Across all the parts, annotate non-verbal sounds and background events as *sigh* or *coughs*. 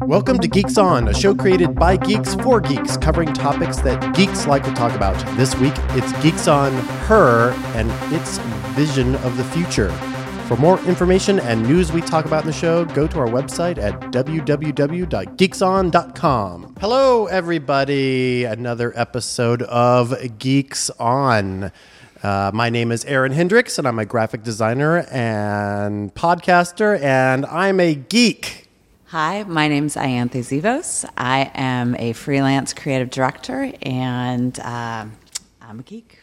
Welcome to Geeks On, a show created by geeks for geeks, covering topics that geeks like to talk about. This week, it's Geeks on Her and its vision of the future. For more information and news we talk about in the show, go to our website at www.geekson.com. Hello, everybody. Another episode of Geeks On. Uh, my name is Aaron Hendricks, and I'm a graphic designer and podcaster, and I'm a geek. Hi, my name is Ianthe Zivos. I am a freelance creative director and uh, I'm a geek.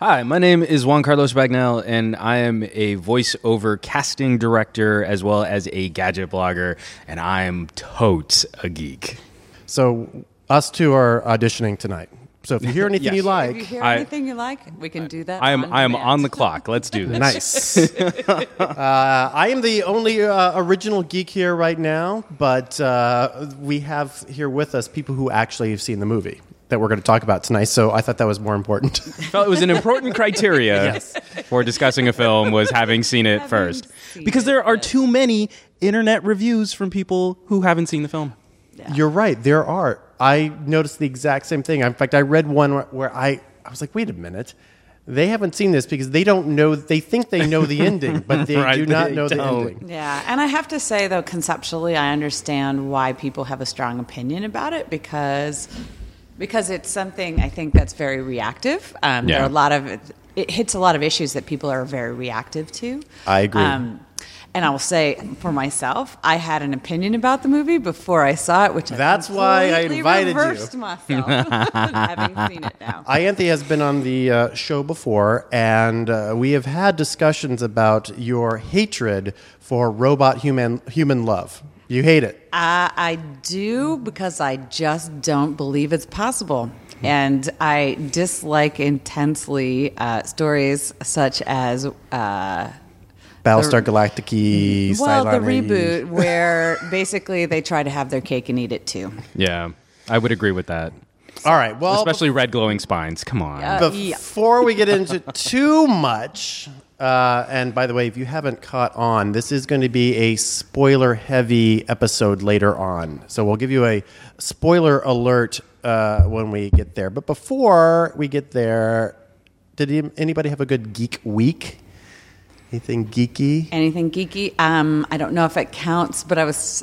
Hi, my name is Juan Carlos Bagnell, and I am a voiceover casting director as well as a gadget blogger, and I am totes a geek. So, us two are auditioning tonight. So, if you hear anything Yes. you If you like, hear I- anything you like, we can do that. I am on I am on the clock. Let's do this. nice. *laughs* *laughs* uh, I am the only uh, original geek here right now, but uh, we have here with us people who actually have seen the movie that we're going to talk about tonight. So, I thought that was more important. *laughs* Felt it was an important criteria Yes. for discussing a film was having seen it Having first, seen because it, there are too many internet reviews from people who haven't seen the film. You're right. There are. I noticed the exact same thing. In fact, I read one where, where I, I was like, wait a minute. They haven't seen this because they don't know. They think they know the ending, but *laughs* they Right, do not they know the don't. ending. Yeah, and I have to say though, conceptually, I understand why people have a strong opinion about it because because it's something I think that's very reactive. Um, There are a lot of it hits a lot of issues that people are very reactive to. I agree. Um, and I will say for myself, I had an opinion about the movie before I saw it, which That's I why I invited you. reversed myself, *laughs* having seen it now. Ianthe has been on the uh, show before, and uh, we have had discussions about your hatred for robot human human love. You hate it. Uh, I do because I just don't believe it's possible. And I dislike intensely uh, stories such as, uh, Battlestar Galactica. well, the reboot where basically they try to have their cake and eat it too. Yeah, I would agree with that. All right. Well, Especially red glowing spines. Come on. Uh, yeah. Before we get into too much, uh, and by the way, if you haven't caught on, this is going to be a spoiler heavy episode later on. So we'll give you a spoiler alert uh, when we get there. But before we get there, did anybody have a good geek week? Anything geeky? Anything geeky? Um, I don't know if it counts, but I was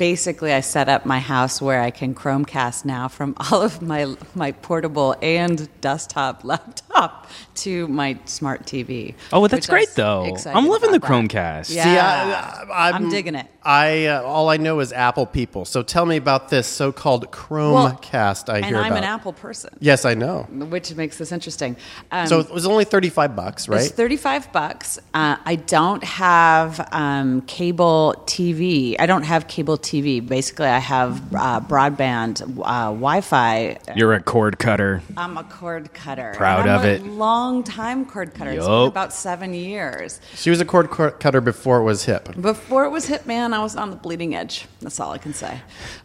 basically I set up my house where I can Chromecast now from *laughs* all of my my portable and desktop *laughs* laptop to my smart TV. Oh, well, that's which I was great, though. I'm loving the about that. Chromecast. Yeah, See, I, I'm digging it. I uh, all I know is Apple people. So tell me about this so-called Chromecast. I hear and hear I'm about. an Apple person, Yes, I know. which makes this interesting. Um, So it was only thirty-five bucks, right? It's 35 bucks. Uh, I don't have um, cable TV. I don't have cable TV. Basically, I have uh, broadband uh, Wi-Fi. You're a cord cutter. I'm a cord cutter. Proud I'm of a it. Long time cord cutter. It's been Yup. about seven years. She was a cord cor- cutter before it was hip. Before it was Hitman, I was on the bleeding edge. That's all I can say.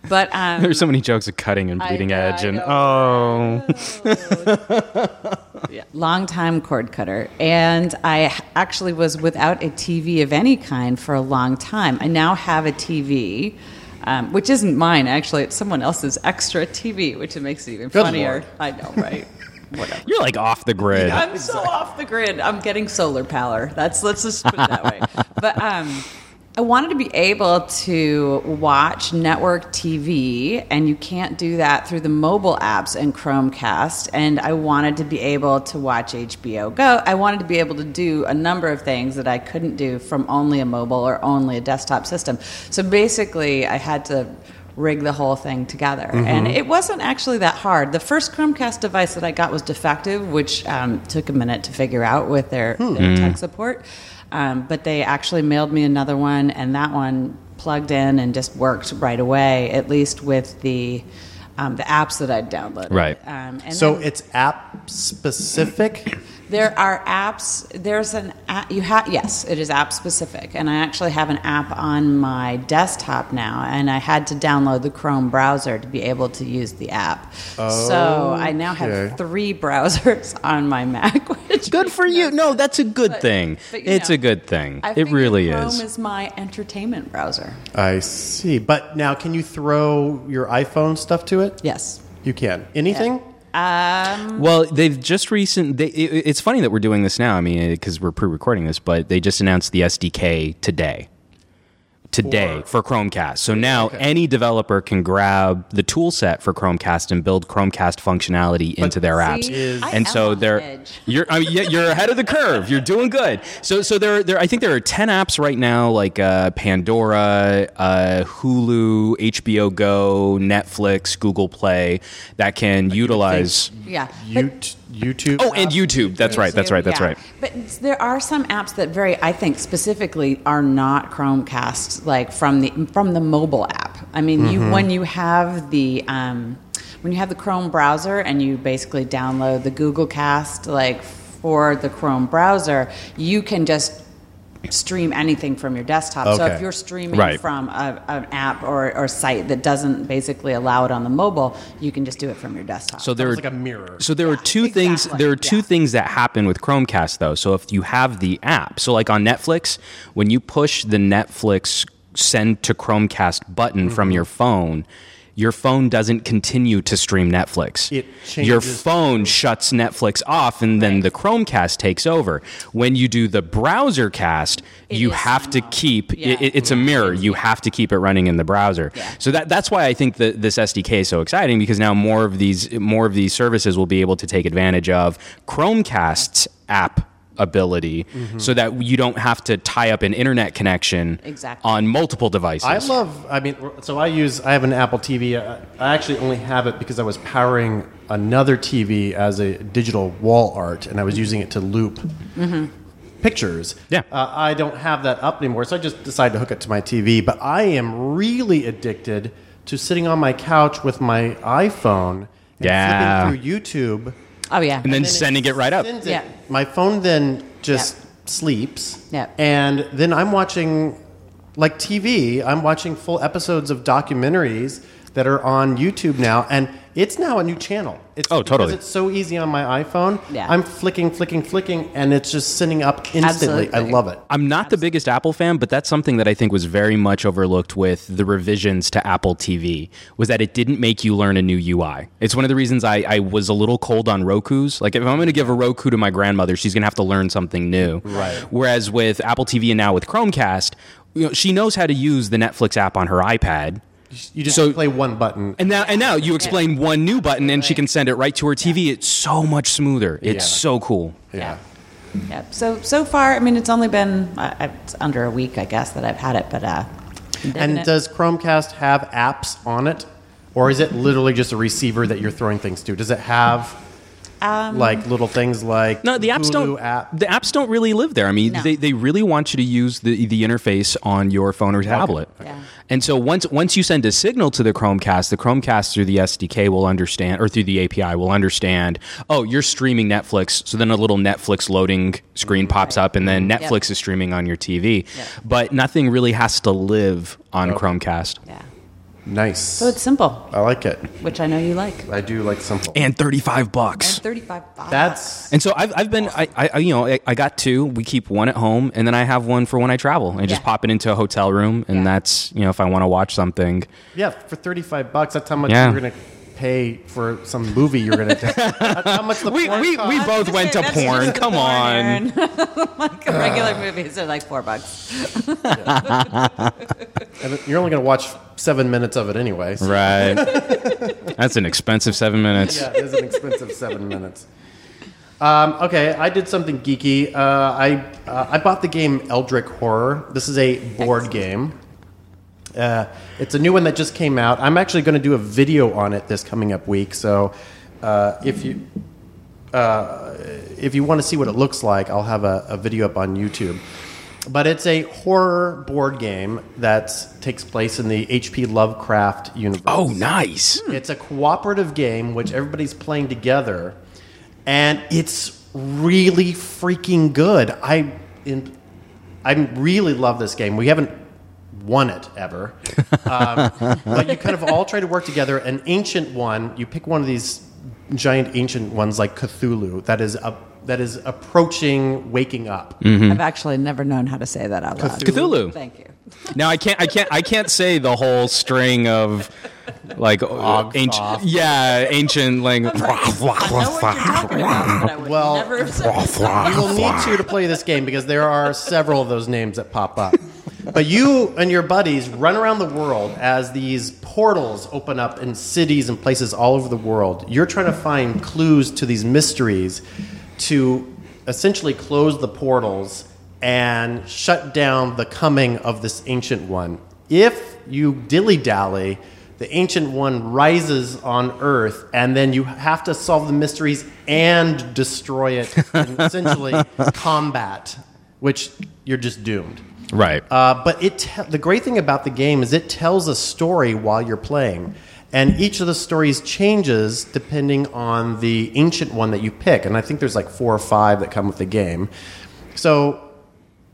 But um, There's so many jokes of cutting and I bleeding know, edge, I and know. oh, *laughs* yeah, long time cord cutter. And i actually was without a TV of any kind for a long time. I now have a TV, um, which isn't mine, actually. It's someone else's extra TV, which it makes it even Good funnier. Lord. I know, right? *laughs* Whatever. you're like off the grid. I'm so off the grid. I'm getting solar power. That's let's just put it that way. *laughs* But um, I wanted to be able to watch network TV, and you can't do that through the mobile apps and Chromecast. And I wanted to be able to watch HBO Go. I wanted to be able to do a number of things that I couldn't do from only a mobile or only a desktop system. So basically, I had to rig the whole thing together. Mm-hmm. And it wasn't actually that hard. The first Chromecast device that I got was defective, which um, took a minute to figure out with their, hmm. their tech mm. support. Um, but they actually mailed me another one, and that one plugged in and just worked right away, at least with the. Um, the apps that I'd downloaded. Right. Um, and So then- it's app specific. There are apps. There's an app. You have yes, it is app specific, and I actually have an app on my desktop now, and I had to download the Chrome browser to be able to use the app. So I now Okay. have three *laughs* browsers on my Mac. Which Good for you. no No, that's a good But- thing. but, you It's know, a good thing. I It figured really Chrome is. Chrome is my entertainment browser. I see. But now, can you throw your iPhone stuff to it? Yes. You can. Anything? Um, Well, they've just recent. They, it, it's funny that we're doing this now. I mean, because we're pre-recording this, but they just announced the SDK today. Today for, Chromecast. So now any developer can grab the tool set for Chromecast and build Chromecast functionality into their apps. See, I and am so they're edge. you're I mean, you're ahead of the curve. You're doing good. So so there there I think there are ten apps right now like uh, Pandora, uh, Hulu, HBO Go, Netflix, Google Play that can utilize. yeah. But- Yout- YouTube. Oh, and? YouTube. That's right. That's right. That's Yeah. right. But there are some apps that very, I think, specifically are not Chromecast, like from the from the mobile app. I mean, Mm-hmm. you when you have the um, when you have the Chrome browser and you basically download the Google Cast, like for the Chrome browser, you can just stream anything from your desktop. So if you're streaming Right. from a, an app or, or site that doesn't basically allow it on the mobile, you can just do it from your desktop. So there are like a mirror. So there are two things. There are two Yeah. things that happen with Chromecast though. So if you have the app, so like on Netflix, when you push the Netflix send to Chromecast button from Mm-hmm. your phone. Your phone doesn't continue to stream Netflix. It your phone shuts Netflix off, and then Right. the Chromecast takes over. When you do the browser cast, It you have to keep Yeah. it, it's a mirror. You have to keep it running in the browser. Yeah. So that that's why I think that this SDK is so exciting because now more of these more of these services will be able to take advantage of Chromecast's app ability so that you don't have to tie up an internet connection Exactly. on multiple devices. I love. I mean, so I use. I have an Apple TV. I, I actually only have it because I was powering another TV as a digital wall art, and I was using it to loop pictures. Yeah. Uh, I don't have that up anymore, so I just decided to hook it to my TV. But I am really addicted to sitting on my couch with my iPhone and Yeah. flipping through YouTube. Oh yeah, and then sending it right up. it. Yeah. My phone then just Yeah. sleeps. Yeah. And then I'm watching, like TV, I'm watching full episodes of documentaries that are on YouTube now. And it's now a new channel. It's, Oh, totally. Because it's so easy on my iPhone. Yeah. I'm flicking, flicking, flicking, and it's just sending up instantly. I love it. I'm not the biggest Apple fan, but that's something that I think was very much overlooked with the revisions to Apple TV was that it didn't make you learn a new UI. It's one of the reasons I, I was a little cold on Roku's. Like if I'm going to give a Roku to my grandmother, she's going to have to learn something new. Right. Whereas with Apple TV and now with Chromecast, you know, she knows how to use the Netflix app on her iPad. You just So- play one button. And now, and now you explain one new button, and she can send it right to her TV. It's so much smoother. It's Yeah. so cool. yeah. Yeah. So so far, I mean, it's only been uh, it's under a week, I guess, that I've had it. But uh, And it. does Chromecast have apps on it? Or is it literally just a receiver that you're throwing things to? Does it have Um, like little things like No, the apps Hulu don't. app? The apps don't really live there. I mean, No. they, they really want you to use the the interface on your phone or tablet. Yeah. And so once once you send a signal to the Chromecast, the Chromecast through the SDK will understand, or through the API will understand. Oh, you're streaming Netflix, so then a little Netflix loading screen pops up, and then Netflix is streaming on your TV. Yep. But nothing really has to live on Chromecast. yeah. Nice. So it's simple, I like it. which I know you like. I do like simple. And thirty five bucks. And thirty-five. bucks. That's And so I've, I've been, I, I, you know, I, I got two. We keep one at home, and then I have one for when I travel. I just pop it into a hotel room, and Yeah. that's, you know, if I want to watch something. yeah for thirty five bucks. That's how much Yeah. you're gonna pay for some movie you're gonna. take. *laughs* that's how much the We, porn we, we costs. both went to That's porn. the Come porn, on. Aaron. *laughs* like *sighs* regular movies are like four bucks. *laughs* And you're only gonna watch seven minutes of it anyway. so- Right. that's an expensive seven minutes. Yeah, it is an expensive seven minutes. Um, okay, I did something geeky. Uh, I uh, I bought the game Eldritch Horror. This is a board game. Uh, it's a new one that just came out. I'm actually going to do a video on it this coming up week. So uh, if you uh, if you want to see what it looks like, I'll have a, a video up on YouTube. But it's a horror board game that takes place in the H.P. Lovecraft universe. Oh, nice. It's a cooperative game which everybody's playing together, and it's really freaking good. I in, I really love this game. We haven't won it ever, um, *laughs* but you kind of all try to work together. An ancient one, you pick one of these giant ancient ones like Cthulhu that is a that is approaching waking up. I've actually never known how to say that out loud. Cthulhu. Thank you. *laughs* Now I can't I can't I can't say the whole string of like uh, ancient Ogthoth. yeah ancient language. *laughs* I know what you're talking about, but I would Well, never have said We will need to to play this game because there are several of those names that pop up. But you and your buddies run around the world as these portals open up in cities and places all over the world. You're trying to find clues to these mysteries to essentially close the portals and shut down the coming of this ancient one. If you dilly dally, the ancient one rises on Earth, and then you have to solve the mysteries and destroy it and essentially *laughs* combat, which you're just doomed. Right. Uh, but it te- the great thing about the game is it tells a story while you're playing, and each of the stories changes depending on the ancient one that you pick. And I think there's like four or five that come with the game. So,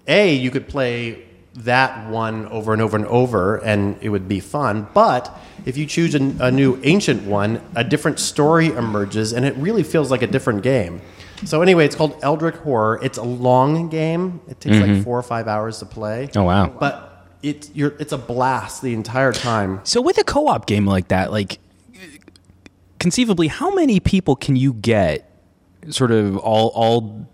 a you could play that one over and over and over, and it would be fun. But if you choose a, a new ancient one, a different story emerges, and it really feels like a different game. So anyway, it's called Eldritch Horror. It's a long game. It takes like mm-hmm. four or five hours to play. Oh, wow. But it's you're it's a blast the entire time. So with a co-op game like that, like conceivably, how many people can you get sort of all all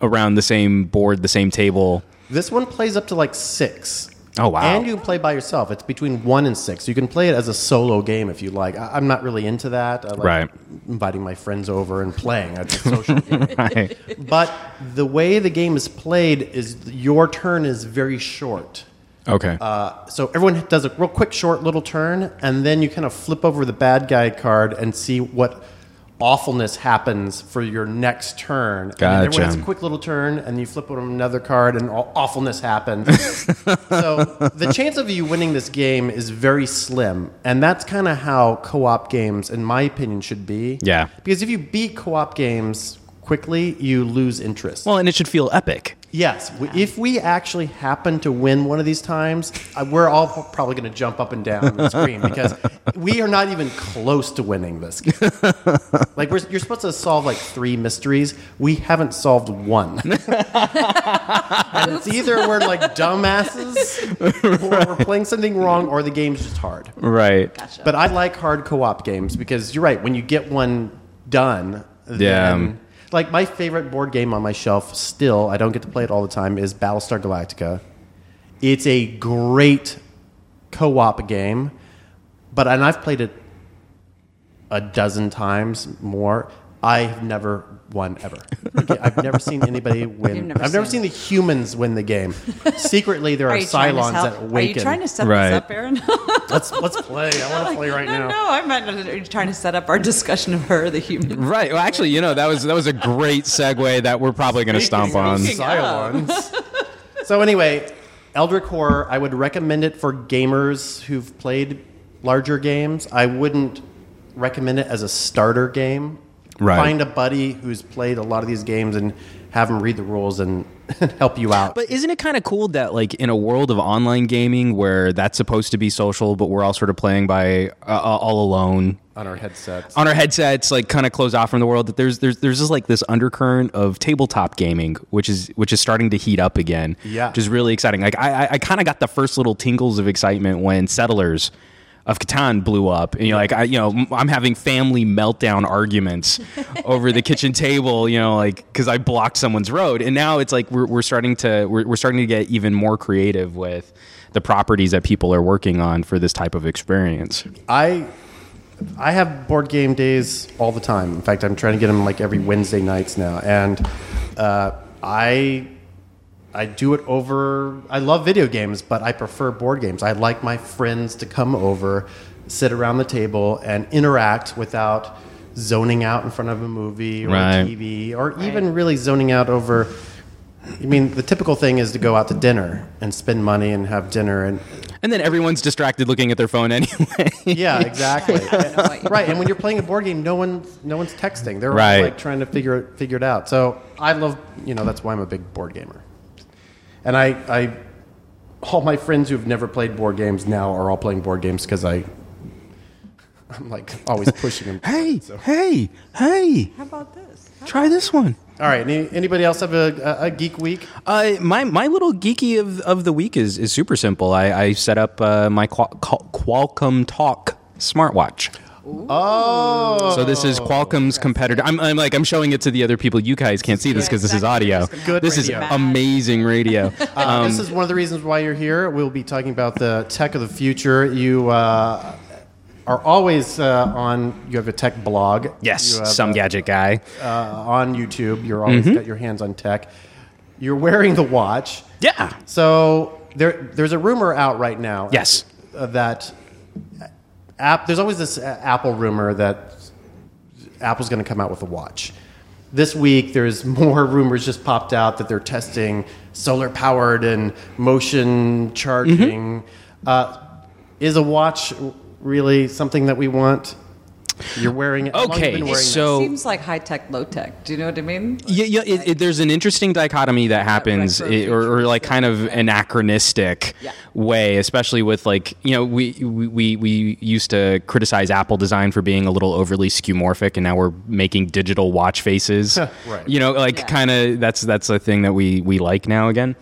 around the same board, the same table? This one plays up to like six. Oh, wow. And you can play by yourself. It's between one and six. You can play it as a solo game if you like. I, I'm not really into that. I like Right. Inviting my friends over and playing. It's a *laughs* social game. Right. But the way the game is played is your turn is very short. Okay. Uh, so everyone does a real quick, short little turn, and then you kind of flip over the bad guy card and see what awfulness happens for your next turn. And then everyone has a quick little turn, and you flip over another card, and awfulness happens. *laughs* so the chance of you winning this game is very slim, and that's kind of how co-op games, in my opinion, should be. Yeah. Because if you beat co-op games quickly, you lose interest. well, and it should feel epic. Yes, if we actually happen to win one of these times, uh, we're all probably going to jump up and down and *laughs* scream because we are not even close to winning this. Game. *laughs* like we're, you're supposed to solve like three mysteries. We haven't solved one, *laughs* and it's either we're like dumbasses, or we're playing something wrong, or the game's just hard. Right. Gotcha. But I like hard co-op games because you're right. When you get one done, Yeah. then, like my favorite board game on my shelf still, I don't get to play it all the time, is Battlestar Galactica. It's a great co-op game, but and I've played it a dozen times more. I've never won ever. I've never seen anybody win. Never I've never seen seen the humans win the game. *laughs* Secretly, there are, Are you trying to Cylons help- that Are you trying to set Right. this up, Aaron? *laughs* let's let's play. I want to play right no, now. no, I meant are you trying to set up our discussion of her, the human. Right. Well, actually, you know that was that was a great segue that we're probably going to stomp on. Cylons. *laughs* so anyway, Eldritch Horror, I would recommend it for gamers who've played larger games. I wouldn't recommend it as a starter game. Right. Find a buddy who's played a lot of these games and have them read the rules *laughs* and help you out. But isn't it kind of cool that, like, in a world of online gaming where that's supposed to be social, but we're all sort of playing by uh, all alone on our headsets. on our headsets, like, kind of closed off from the world, that there's there's there's just like this undercurrent of tabletop gaming, which is which is starting to heat up again. Yeah. which is really exciting. Like, I I, I kind of got the first little tingles of excitement when Settlers. Of Catan blew up, and you're like, I, you know, I'm having family meltdown arguments *laughs* over the kitchen table, you know, like because I blocked someone's road, and now it's like we're, we're starting to we're, we're starting to get even more creative with the properties that people are working on for this type of experience. I I have board game days all the time. In fact, I'm trying to get them like every Wednesday nights now, and uh, I I do it over. I love video games, but I prefer board games. I like my friends to come over, sit around the table, and interact without zoning out in front of a movie or Right. a TV, or even really zoning out over. I mean, the typical thing is to go out to dinner and spend money and have dinner, and And then everyone's distracted looking at their phone *laughs* anyway. Yeah, exactly. *laughs* I don't know what you right, and when you're playing a board game, no one, no one's texting. They're Right. like trying to figure it, figure it out. So I love, you know, that's why I'm a big board gamer. And I, I, all my friends who've never played board games now are all playing board games because I, I'm like always pushing them. *laughs* hey, So- hey, hey, How about this? try this one. All right. Any, anybody else have a, a, a geek week? Uh, my my little geeky of, of the week is, is super simple. I, I set up uh, my Qual- Qual- Qualcomm Toq smartwatch. Oh, So this is Qualcomm's competitor. I'm, I'm like I'm showing it to the other people. You guys can't see this Yeah, because this is audio. Good this radio. is amazing radio. *laughs* Uh, this is one of the reasons why you're here. We'll be talking about the tech of the future. You uh, are always uh, on. You have a tech blog. yes, You have, some gadget guy. uh, on YouTube. You're always Mm-hmm. got your hands on tech. You're wearing the watch. Yeah. So there, there's a rumor out right now. Yes. uh, that app. There's always this uh, Apple rumor that Apple's going to come out with a watch. This week, there's *laughs* more rumors just popped out that they're testing solar powered and motion charging. Mm-hmm. Uh, is a watch really something that we want? You're wearing it. How long have Okay, been wearing that? so- Seems like high tech, low tech. Do you know what I mean? Yeah, yeah. It, it, there's an interesting dichotomy that happens, it- or, or like kind of anachronistic Yeah. way, especially with like you know we, we we we used to criticize Apple design for being a little overly skeuomorphic, and now we're making digital watch faces. *laughs* Right. You know, like Yeah. kind of that's that's a thing that we we like now again.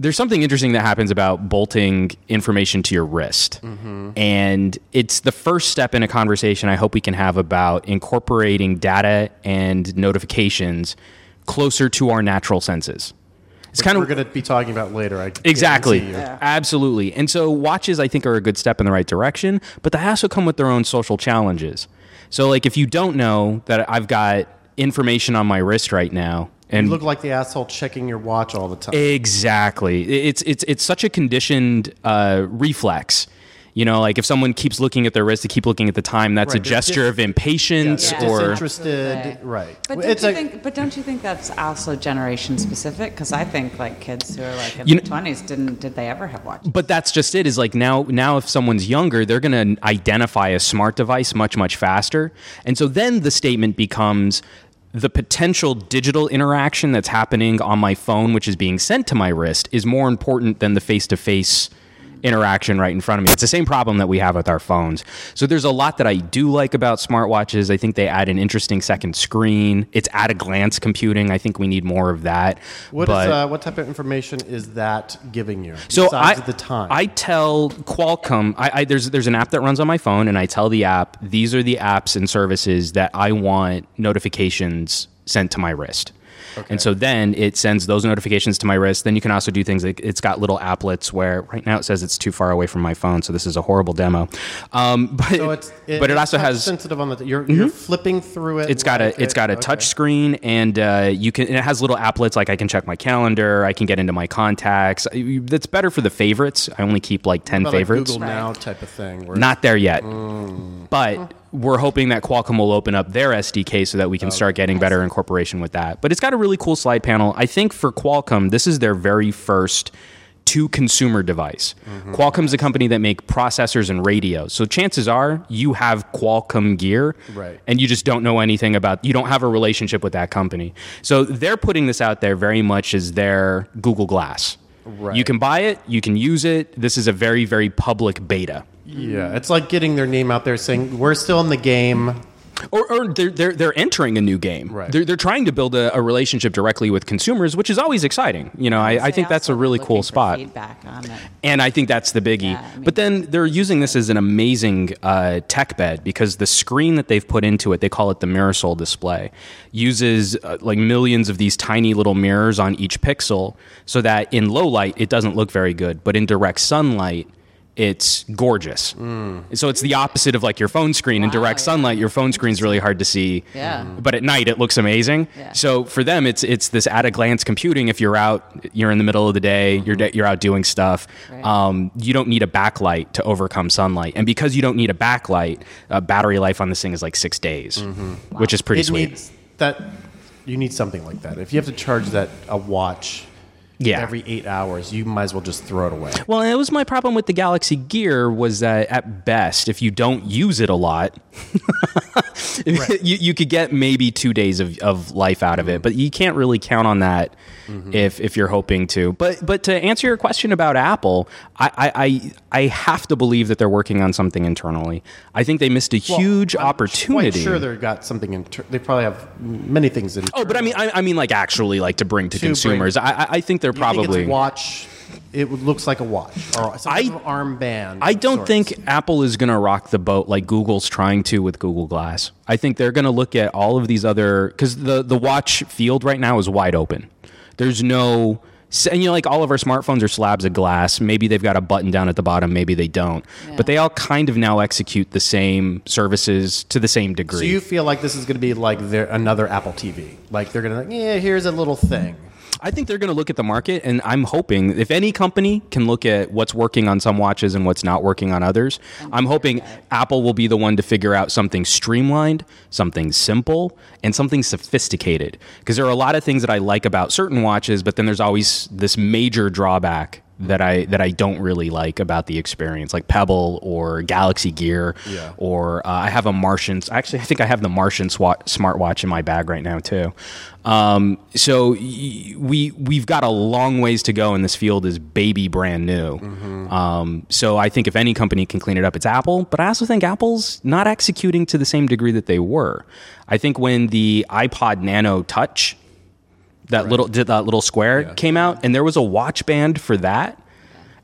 There's something interesting that happens about bolting information to your wrist. Mm-hmm. And it's the first step in a conversation I hope we can have about incorporating data and notifications closer to our natural senses. It's Which kind we're of going to be talking about later. I Exactly. Yeah. Absolutely. And so watches I think are a good step in the right direction, but they also come with their own social challenges. So like if you don't know that I've got information on my wrist right now and You look like the asshole checking your watch all the time. Exactly. It's it's it's such a conditioned uh, reflex. You know, like if someone keeps looking at their wrist, to keep looking at the time, that's Right, a gesture dis- of impatience Yeah. or disinterested, right? But don't, it's you a- think, but don't you think that's also generation specific? Because I think like kids who are like in You their twenties didn't did they ever have watches? but that's just it is like now now if someone's younger they're going to identify a smart device much much faster and so then the statement becomes the potential digital interaction that's happening on my phone which is being sent to my wrist is more important than the face to face interaction right in front of me. It's the same problem that we have with our phones. So there's a lot that I do like about smartwatches. I think they add an interesting second screen. It's at a glance computing. I think we need more of that. What is, but, uh, what type of information is that giving you? so I, the time. I tell Qualcomm, I, I, there's there's an app that runs on my phone, and I tell the app these are the apps and services that I want notifications sent to my wrist. And so then it sends those notifications to my wrist. Then you can also do things like it's got little applets where right now it says it's too far away from my phone, so this is a horrible demo. Um, *laughs* but so it's, but it also has Mm-hmm. sensitive on the. You're, you're flipping through it. it's got a it's got a okay. touch screen and uh, you can and it has little applets like I can check my calendar, I can get into my contacts. That's better for the favorites. I only keep like ten About like favorites. Google Right. Now type of thing. Where Not there yet, Mm. but we're hoping that Qualcomm will open up their SDK so that we can start getting better incorporation with that. But it's got a really cool slide panel. I think for Qualcomm, this is their very first to consumer device. Mm-hmm. Qualcomm's a company that make processors and radios. So chances are you have Qualcomm gear Right. and you just don't know anything about you don't have a relationship with that company. So they're putting this out there very much as their Google Glass. Right. You can buy it, you can use it. This is a very very public beta. yeah, it's like getting their name out there, saying we're still in the game. Or, or they're, they're, they're entering a new game. Right. They're, they're trying to build a, a relationship directly with consumers, which is always exciting. You know, I, I think that's a really cool spot. Feedback on it. And I think that's the biggie. Yeah, I mean- but then they're using this as an amazing uh, tech bed because the screen that they've put into it, they call it the Mirasol display, uses uh, like millions of these tiny little mirrors on each pixel so that in low light it doesn't look very good, but in direct sunlight it's gorgeous. So it's the opposite of like your phone screen. in direct yeah. sunlight, your phone screen's really hard to see. Yeah. But at night, it looks amazing. Yeah. So for them, it's it's this at a glance computing. If you're out, you're in the middle of the day, you're da- you're out doing stuff. Right. Um, you don't need a backlight to overcome sunlight, and because you don't need a backlight, uh, battery life on this thing is like six days, which is pretty it sweet. needs that. You need something like that. If you have to charge that a watch, Yeah. every eight hours, you might as well just throw it away. Well, it was my problem with the Galaxy Gear was that at best, if you don't use it a lot, *laughs* you, you could get maybe two days of, of life out of it, mm-hmm. but you can't really count on that mm-hmm. if if you're hoping to. But but to answer your question about Apple, I I, I, have to believe that they're working on something internally. I think they missed a huge I'm opportunity. Quite sure they've got something. Inter- they probably have many things in. oh, but I mean I, I mean like actually like to bring to, bring- consumers. I I- I think they're You think probably. it's watch. It looks like a watch or some I- kind of armband. I of don't sorts. think Apple is going to rock the boat like Google's trying to with Google Glass. I think they're going to look at all of these other because the the watch field right now is wide open. There's no and you know like all of our smartphones are slabs of glass. Maybe they've got a button down at the bottom, maybe they don't. But they all kind of now execute the same services to the same degree. So you feel like this is going to be like their, another Apple TV? Like they're going to, like, yeah, here's a little thing. I think they're going to look at the market, and I'm hoping if any company can look at what's working on some watches and what's not working on others, I'm hoping Apple will be the one to figure out something streamlined, something simple, and something sophisticated. Because there are a lot of things that I like about certain watches, but then there's always this major drawback that I that I don't really like about the experience, like Pebble or Galaxy Gear, Yeah. or uh, I have a Martian. Actually, I think I have the Martian swat, smartwatch in my bag right now too. Um, so y- we we've got a long ways to go, and this field is baby brand new. Um, so I think if any company can clean it up, it's Apple. But I also think Apple's not executing to the same degree that they were. I think when the iPod Nano Touch that little did that little square came out and there was a watch band for that.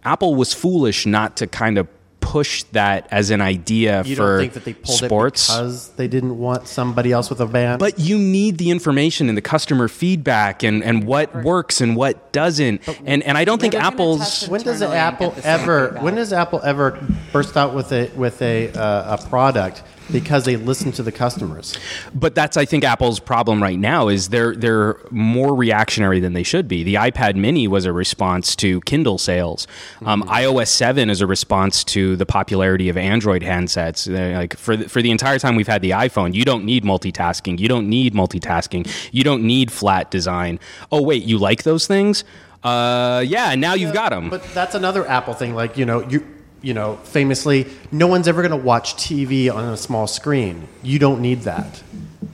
Apple was foolish not to kind of push that as an idea You for don't think that they pulled sports? it because they didn't want somebody else with a band? but you need the information and the customer feedback and, and what works and what doesn't. And and i don't think apple's when does Apple get the same ever? When does Apple ever burst out with a with a uh, a product because they listen to the customers? But that's I think Apple's problem right now is they're they're more reactionary than they should be. The iPad Mini was a response to Kindle sales. Um, iOS seven is a response to the popularity of Android handsets. Like for the, for the entire time we've had the iPhone, you don't need multitasking. You don't need multitasking. You don't need flat design. Oh wait, you like those things? Uh, yeah, now you've got them. But that's another Apple thing. Like you know, you you know, famously, no one's ever going to watch TV on a small screen. You don't need that.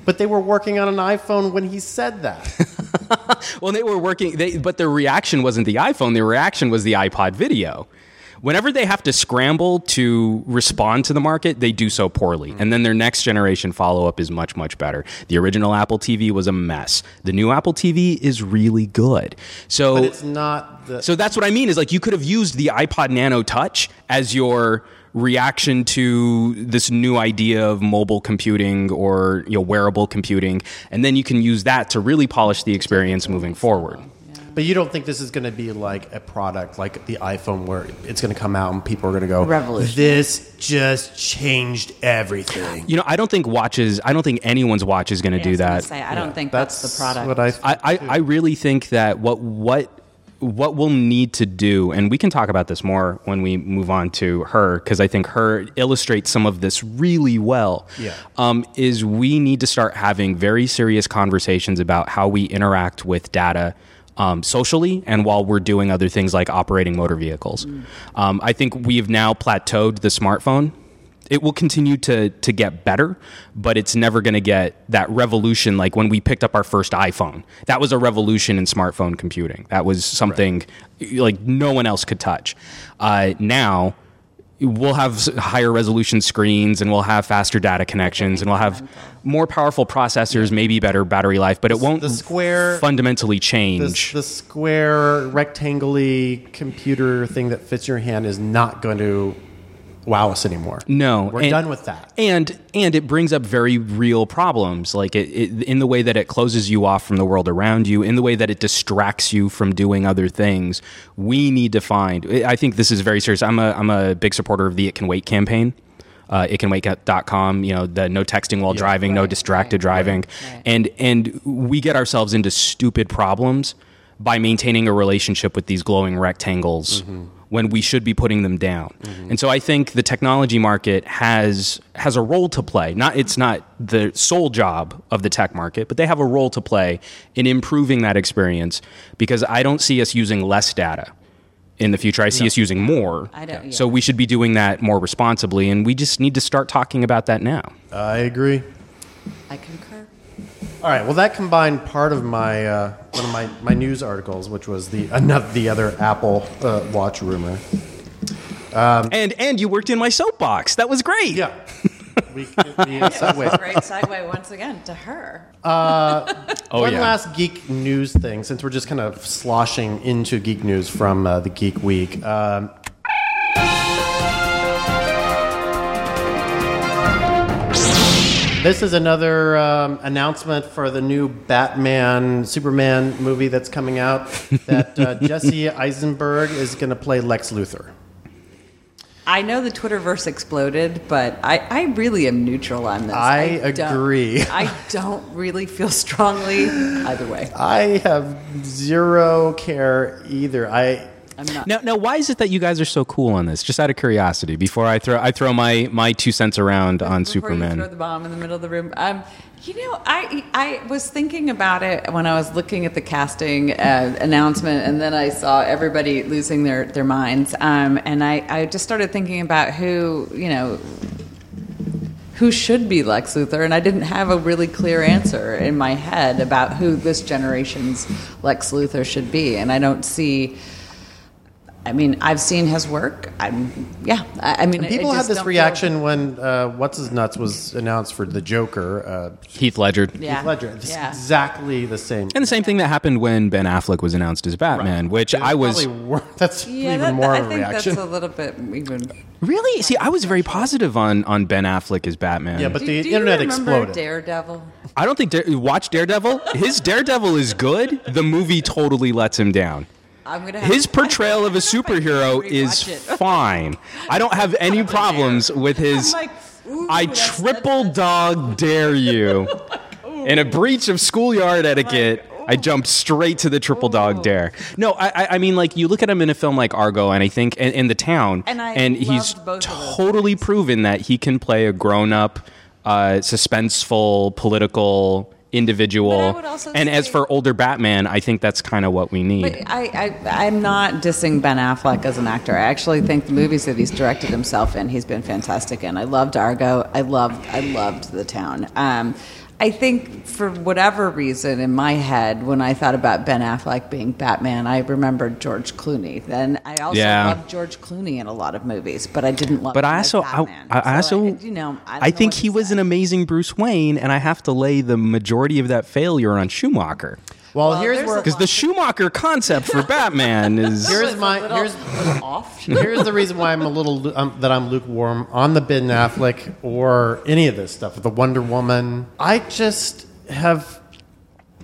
But they were working on an iPhone when he said that. *laughs* Well, they were working, they, but their reaction wasn't the iPhone. Their reaction was the iPod video. Whenever they have to scramble to respond to the market, they do so poorly. Mm. And then their next generation follow up is much, much better. The original Apple TV was a mess. The new Apple TV is really good. So, But it's not the. so that's what I mean is like you could have used the iPod Nano Touch as your reaction to this new idea of mobile computing or you know wearable computing and then you can use that to really polish the experience moving forward. But you don't think this is going to be like a product like the iPhone where it's going to come out and people are going to go, Revolution. This just changed everything. You know, I don't think watches. I don't think anyone's watch is going to Yeah, I do was that. Say, I don't think that's, the product. What I, I, I, I really think that what what what we'll need to do, and we can talk about this more when we move on to her, because I think her illustrates some of this really well. Yeah. Um, is we need to start having very serious conversations about how we interact with data. Um, socially and while we're doing other things like operating motor vehicles. Um, I think we've now plateaued the smartphone it will continue to to get better, but it's never going to get that revolution like when we picked up our first iPhone. That was a revolution in smartphone computing. That was something like no one else could touch. Uh, now we'll have higher resolution screens and we'll have faster data connections and we'll have more powerful processors, maybe better battery life, but it won't the square- fundamentally change. the square rectangle computer thing that fits your hand is not going to wow us anymore. No, We're and- done with that. and and it brings up very real problems like it, it in the way that it closes you off from the world around you in the way that it distracts you from doing other things we need to find i think this is very serious i'm a i'm a big supporter of the it can wait campaign uh, itcanwait.com you know the no texting while driving no distracted right, driving right. and and we get ourselves into stupid problems by maintaining a relationship with these glowing rectangles when we should be putting them down. Mm-hmm. And so I think the technology market has has a role to play. Not it's not the sole job of the tech market, but they have a role to play in improving that experience because I don't see us using less data in the future. I see us using more. I don't- yeah. So we should be doing that more responsibly and we just need to start talking about that now. I agree. I concur. All right. Well, that combined part of my uh, one of my, my news articles, which was the another the other Apple uh, Watch rumor. And and you worked in my soapbox. That was great. Yeah. *laughs* we, the segue. Great segue once again to her. Oh One yeah. One last geek news thing, since we're just kind of sloshing into geek news from uh, the Geek Week. Um, this is another um, announcement for the new Batman Superman movie that's coming out. *laughs* That uh, Jesse Eisenberg is going to play Lex Luthor. I know the Twitterverse exploded, but I, I really am neutral on this. I don't- agree. I don't really feel strongly either way. I have zero care either. I I'm not. Now, now, why is it that you guys are so cool on this? Just out of curiosity, before I throw I throw my my two cents around on Before You Superman. throw the bomb in the middle of the room. Um, you know, I I was thinking about it when I was looking at the casting uh, announcement, and then I saw everybody losing their their minds. Um, and I I just started thinking about who you know who should be Lex Luthor, and I didn't have a really clear answer in my head about who this generation's Lex Luthor should be, and I don't see. I mean, I've seen his work. I'm, yeah. I, I mean, people I had this don't feel- reaction when uh, what's his nuts was announced for the Joker. Uh, Heath Ledger. Yeah. Heath Ledger. It's Yeah. exactly the same. And the same thing that happened when Ben Affleck was announced as Batman, which I was Probably wor- *laughs* that's Yeah, even that, more I of a think reaction. that's a little bit even. really see. I was very positive on on Ben Affleck as Batman. Yeah, but Do, the do internet remember exploded. Daredevil? I don't think Dare, watch Daredevil. His Daredevil is good. The movie totally lets him down. I'm gonna. Have, His portrayal of a I don't know if I can superhero is *laughs* fine. I don't have any problems with his. Like, I triple dog *laughs* dare you. *laughs* In a breach of schoolyard etiquette, I jumped straight to the triple dog dare. No, I, I- I mean, like you look at him in a film like Argo, and I think, and, and the town, And I he's loved both of those totally proven that he can play a grown-up, uh, suspenseful, political individual. And as for older Batman, I think that's kind of what we need. But I, I, I'm not dissing Ben Affleck as an actor. I actually think the movies that he's directed himself in, he's been fantastic in. I loved Argo. I loved, I loved The Town. Um, I think for whatever reason in my head, when I thought about Ben Affleck being Batman, I remembered George Clooney. Then I also Yeah. loved George Clooney in a lot of movies, but I didn't love. But I also, I, Batman. I I So also, you know, I, I know think he was an amazing Bruce Wayne, and I have to lay the majority of that failure on Schumacher well, Well, here's where a because the Schumacher concept for Batman *laughs* is. Here's my- here's- *laughs* off. *laughs* here's the reason why I'm a little um, that I'm lukewarm on the Ben Affleck or any of this stuff. The Wonder Woman. I just have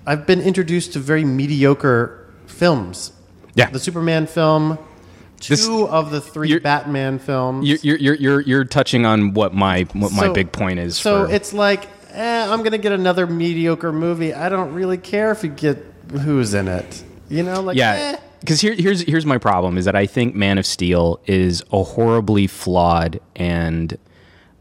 I've been introduced to very mediocre films. Yeah. the Superman film. Two This- of the 3 you're- Batman films. You're, you're, you're, you're, you're touching on what my what my big point is. So for- it's like, eh, I'm going to get another mediocre movie. I don't really care if you get who's in it. You know, like yeah. eh. Because here, here's here's my problem is that I think Man of Steel is a horribly flawed and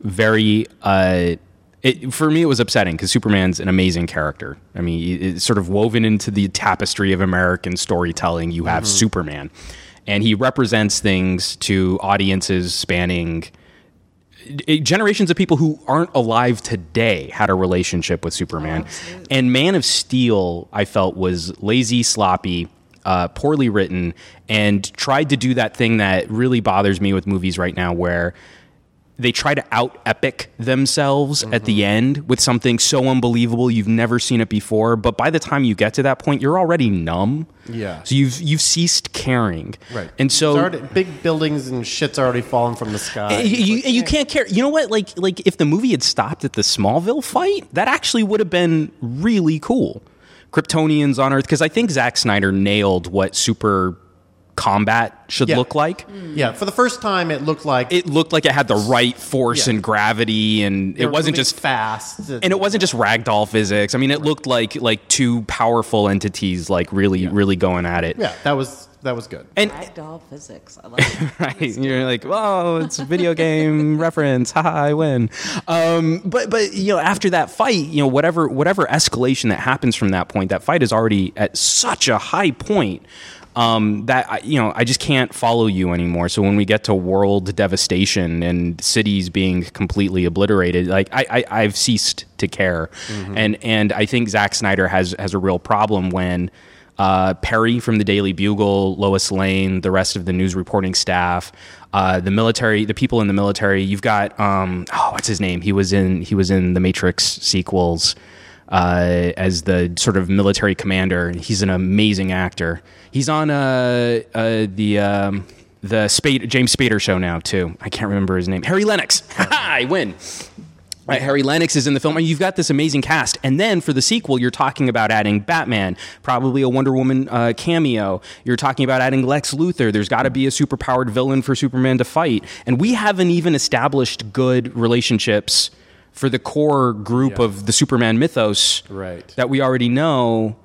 very uh, it, for me it was upsetting because Superman's an amazing character. I mean, it's sort of woven into the tapestry of American storytelling. You have Superman, and he represents things to audiences spanning generations of people who aren't alive today had a relationship with Superman. and Man of Steel, I felt, was lazy, sloppy, uh, poorly written, and tried to do that thing that really bothers me with movies right now where they try to out epic themselves at the mm-hmm. end with something so unbelievable you've never seen it before but by the time you get to that point you're already numb Yeah. so you've you've ceased caring Right. and so already, big buildings and shit's already fallen from the sky. Eh, you, you, you can't care. You know what? Like, like if the movie had stopped at the Smallville fight, that actually would have been really cool. Kryptonians on Earth, because I think Zack Snyder nailed what super combat should Yeah. look like. Yeah, for the first time, it looked like It looked like it had the right force Yeah. and gravity, and they it wasn't just fast, and it wasn't just ragdoll physics. I mean, it looked like like two powerful entities like really really going at it. Yeah, that was that was good. And Ragdoll physics. I love it. *laughs* right, you're like, "Whoa, it's a video game *laughs* reference! Haha, I win." Um, but but you know, after that fight, you know, whatever whatever escalation that happens from that point, that fight is already at such a high point. Um, that I, you know, I just can't follow you anymore. So when we get to world devastation and cities being completely obliterated, like I, I I've ceased to care, and and I think Zack Snyder has has a real problem when uh, Perry from the Daily Bugle, Lois Lane, the rest of the news reporting staff, uh, the military, the people in the military. You've got um, oh, what's his name? He was in he was in the Matrix sequels uh, as the sort of military commander. He's an amazing actor. He's on uh, uh, the. Um, the Spade, James Spader show now too. I can't remember his name. Harry Lennix. *laughs* I win. Right, Harry Lennix is in the film, and you've got this amazing cast. And then for the sequel, you're talking about adding Batman, probably a Wonder Woman uh, cameo. You're talking about adding Lex Luthor. There's got to be a superpowered villain for Superman to fight. And we haven't even established good relationships for the core group Yeah. of the Superman mythos Right. that we already know.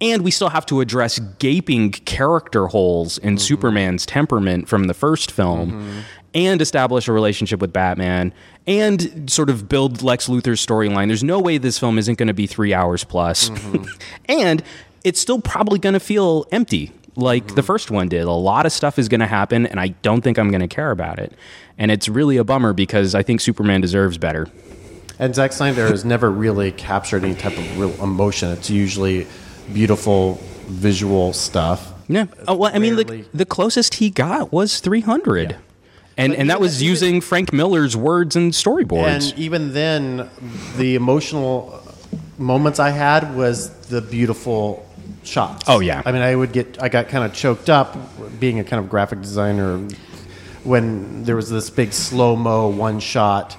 And we still have to address gaping character holes in mm-hmm. Superman's temperament from the first film mm-hmm. and establish a relationship with Batman and sort of build Lex Luthor's storyline. There's no way this film isn't going to be three hours plus. Mm-hmm. *laughs* and it's still probably going to feel empty like the first one did. A lot of stuff is going to happen, and I don't think I'm going to care about it. And it's really a bummer because I think Superman deserves better. And Zack Snyder has never really captured any type of real emotion. It's usually beautiful visual stuff. Yeah. Oh, well, I mean, Rarely- the, the closest he got was 300. And, But and that was using Frank Miller's words and storyboards. And even then, the emotional moments I had was the beautiful shots. Oh, yeah. I mean, I would get, I got kind of choked up being a kind of graphic designer when there was this big slow mo one shot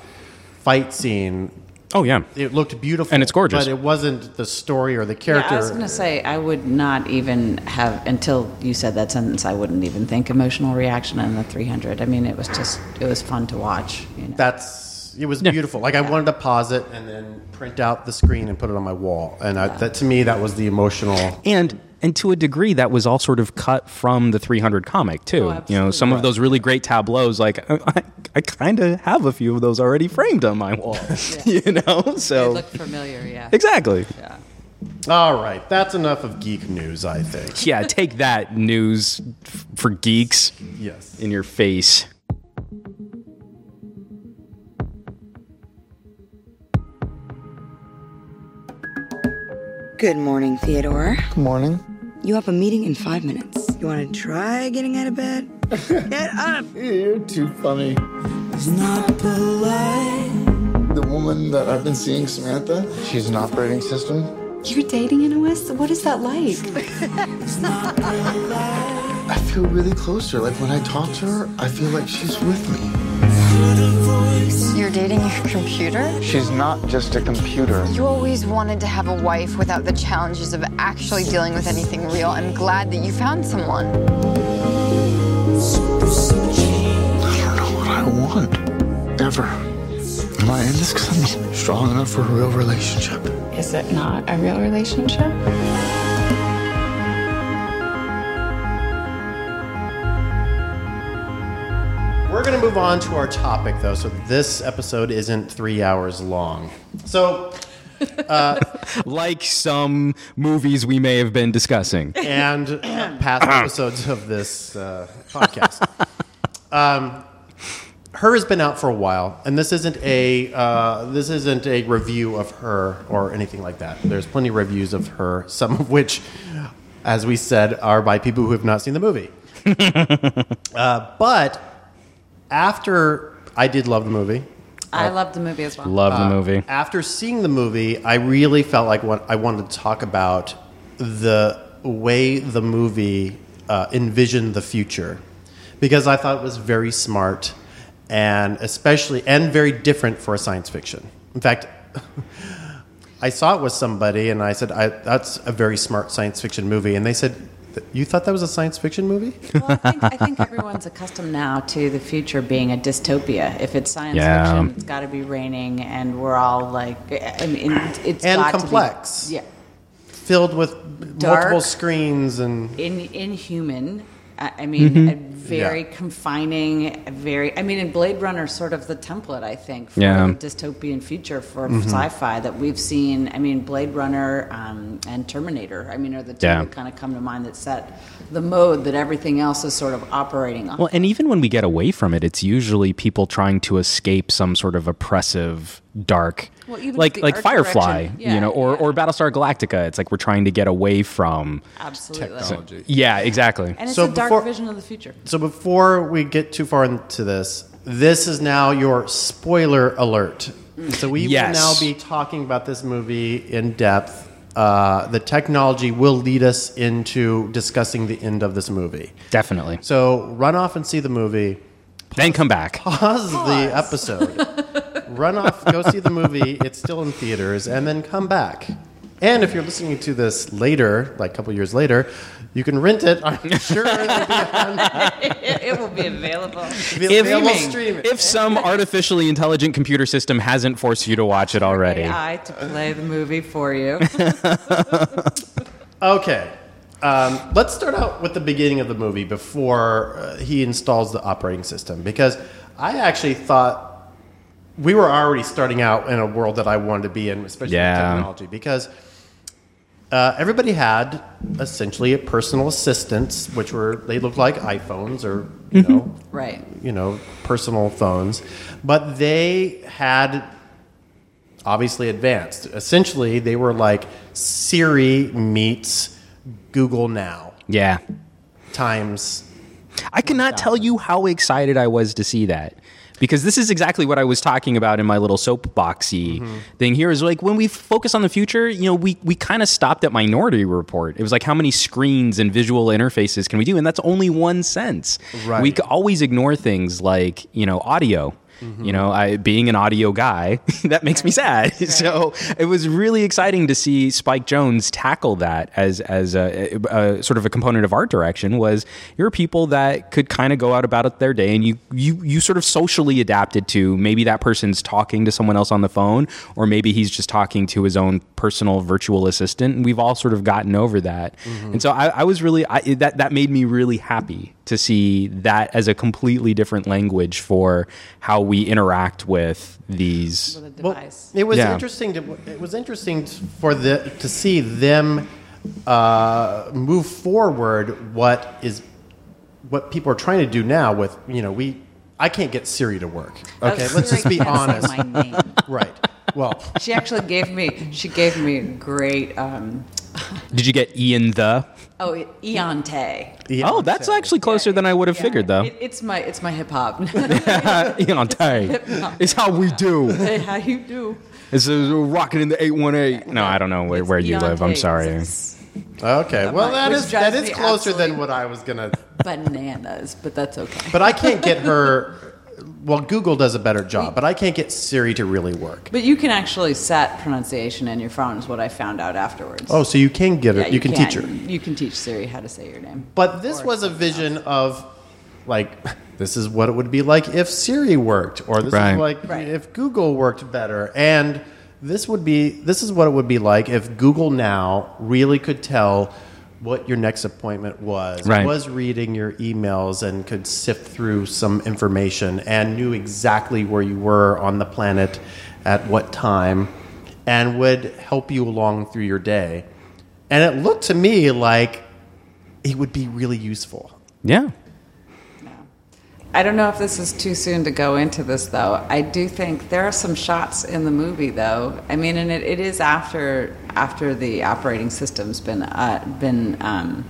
fight scene. oh, yeah. It looked beautiful, And it's gorgeous. but it wasn't the story or the Yeah, character. I was going to say, I would not even have, until you said that sentence, I wouldn't even think emotional reaction in the 300. I mean, it was just, it was fun to watch. You know? That's it was beautiful. Like I wanted to pause it and then print out the screen and put it on my wall. And I, that to me, that was the emotional. And and to a degree, that was all sort of cut from the 300 comic too. Oh, you know, some of those really great tableaus, like I, I kind of have a few of those already framed on my wall. *laughs* *laughs* you know, They so look familiar, yeah. exactly. yeah. All right, that's enough of geek news. I think. Yeah, take that news f- for geeks Yes. in your face. Good morning, Theodore. Good morning. You have a meeting in five minutes. You want to try getting out of bed? *laughs* Get up! You're too funny. It's not polite. The woman that I've been seeing, Samantha, she's an operating system. You're dating an OS? What is that like? *laughs* I feel really close to her. Like when I talk to her, I feel like she's with me. You're dating your computer? She's not just a computer. You always wanted to have a wife without the challenges of actually dealing with anything real. I'm glad that you found someone. I don't know what I want. Ever. Am I in this because I'm not strong enough for a real relationship? Is it not a real relationship? We're going to move on to our topic, though. So this episode isn't three hours long. So *laughs* Like some movies we may have been discussing. and uh, *coughs* past episodes of this uh, podcast. Um, her has been out for a while, and this isn't a uh, this isn't a review of her or anything like that. There's plenty of reviews of her, some of which, as we said, are by people who have not seen the movie. *laughs* uh, but after I did love the movie, I loved the movie as well. Love the movie. after seeing the movie, I really felt like what I wanted to talk about the way the movie uh, envisioned the future, because I thought it was very smart, and especially and very different for a science fiction. In fact. *laughs* I saw it with somebody, and I said, I, "That's a very smart science fiction movie." And they said, Th- You thought that was a science fiction movie? *laughs* Well, I think, I think everyone's accustomed now to the future being a dystopia. If it's science Yeah. fiction, it's got to be raining, and we're all like, eh, I mean, it's And got complex. To be, yeah, Filled with Dark. multiple screens and in inhuman. I, I mean, Mm-hmm. a very Yeah. confining, a very. I mean, in Blade Runner, sort of the template, I think, for Yeah. the dystopian future for Mm-hmm. sci-fi that we've seen. I mean, Blade Runner um, and Terminator. I mean, are the two Yeah. that kind of come to mind that set the mode that everything else is sort of operating on. Well, and even when we get away from it, it's usually people trying to escape some sort of oppressive, dark, Well, even like like Firefly, direction. you know, or yeah. or Battlestar Galactica. It's like we're trying to get away from. Absolutely. Yeah, exactly. And it's So a dark before- vision of the future. So before we get too far into this, this is now your spoiler alert. So we Yes. will now be talking about this movie in depth. Uh, the technology will lead us into discussing the end of this movie. Definitely. So run off and see the movie. Then come back. Pause, the episode. *laughs* run off, go see the movie. It's still in theaters, and then come back. And if you're listening to this later, like a couple years later, you can rent it. I'm sure it'll be on it, *laughs* it will be available. be available streaming. If some artificially intelligent computer system hasn't forced you to watch it already. AI to play the movie for you. *laughs* Okay. Um, let's start out with the beginning of the movie before uh, he installs the operating system because I actually thought we were already starting out in a world that I wanted to be in, especially with Yeah. technology, because uh, everybody had essentially a personal assistants, which were they looked like iPhones or you know right. you know, personal phones, but they had obviously advanced. Essentially, they were like Siri meets Google Now Yeah. times. I cannot tell you how excited I was to see that. Because this is exactly what I was talking about in my little soapboxy thing here is like when we focus on the future, you know, we, we kind of stopped at Minority Report. It was like how many screens and visual interfaces can we do? And that's only one sense. Right. We always ignore things like, you know, audio. Mm-hmm. You know, I, being an audio guy, *laughs* that makes me sad. *laughs* So it was really exciting to see Spike Jonze tackle that as as a, a, a sort of a component of art direction. Was you're people that could kind of go out about it their day, and you you you sort of socially adapted to maybe that person's talking to someone else on the phone, or maybe he's just talking to his own personal virtual assistant. And we've all sort of gotten over that, mm-hmm. and so I, I was really I, that that made me really happy to see that as a completely different language for how we interact with these. With a Well, it was Yeah. interesting. To, it was interesting for the to see them uh, move forward. What is what people are trying to do now with you know we. I can't get Siri to work. Okay, Oh, let's just be honest. *laughs* My name. Right. Well, She actually gave me. She gave me a great. Um, Did you get Ian the? Oh, Eonte. Oh, that's actually closer than I would have figured, though. It, it's my it's my hip hop. *laughs* Ian Tay. It's how we do. hey, how you do? It's uh, rocking in the eight one eight. No, I don't know where, where you live. I'm sorry. it's Okay, well that Which is that drives is me closer than what I was gonna. *laughs* Bananas, but that's okay. But I can't get her. Well, Google does a better job, but I can't get Siri to really work. But you can actually set pronunciation in your phone. Is what I found out afterwards. Oh, so you can get her. Yeah, you, can, teach her. You can teach Siri how to say your name. But this Or was a something vision of, like, *laughs* this is what it would be like if Siri worked, or this Right. is like Right. if Google worked better, and this would be this is what it would be like if Google Now really could tell what your next appointment was, Right. was reading your emails and could sift through some information and knew exactly where you were on the planet at what time, and would help you along through your day. And it looked to me like it would be really useful. Yeah. I don't know if this is too soon to go into this, though. I do think there are some shots in the movie, though. I mean, and it, it is after after the operating system's been uh, been um,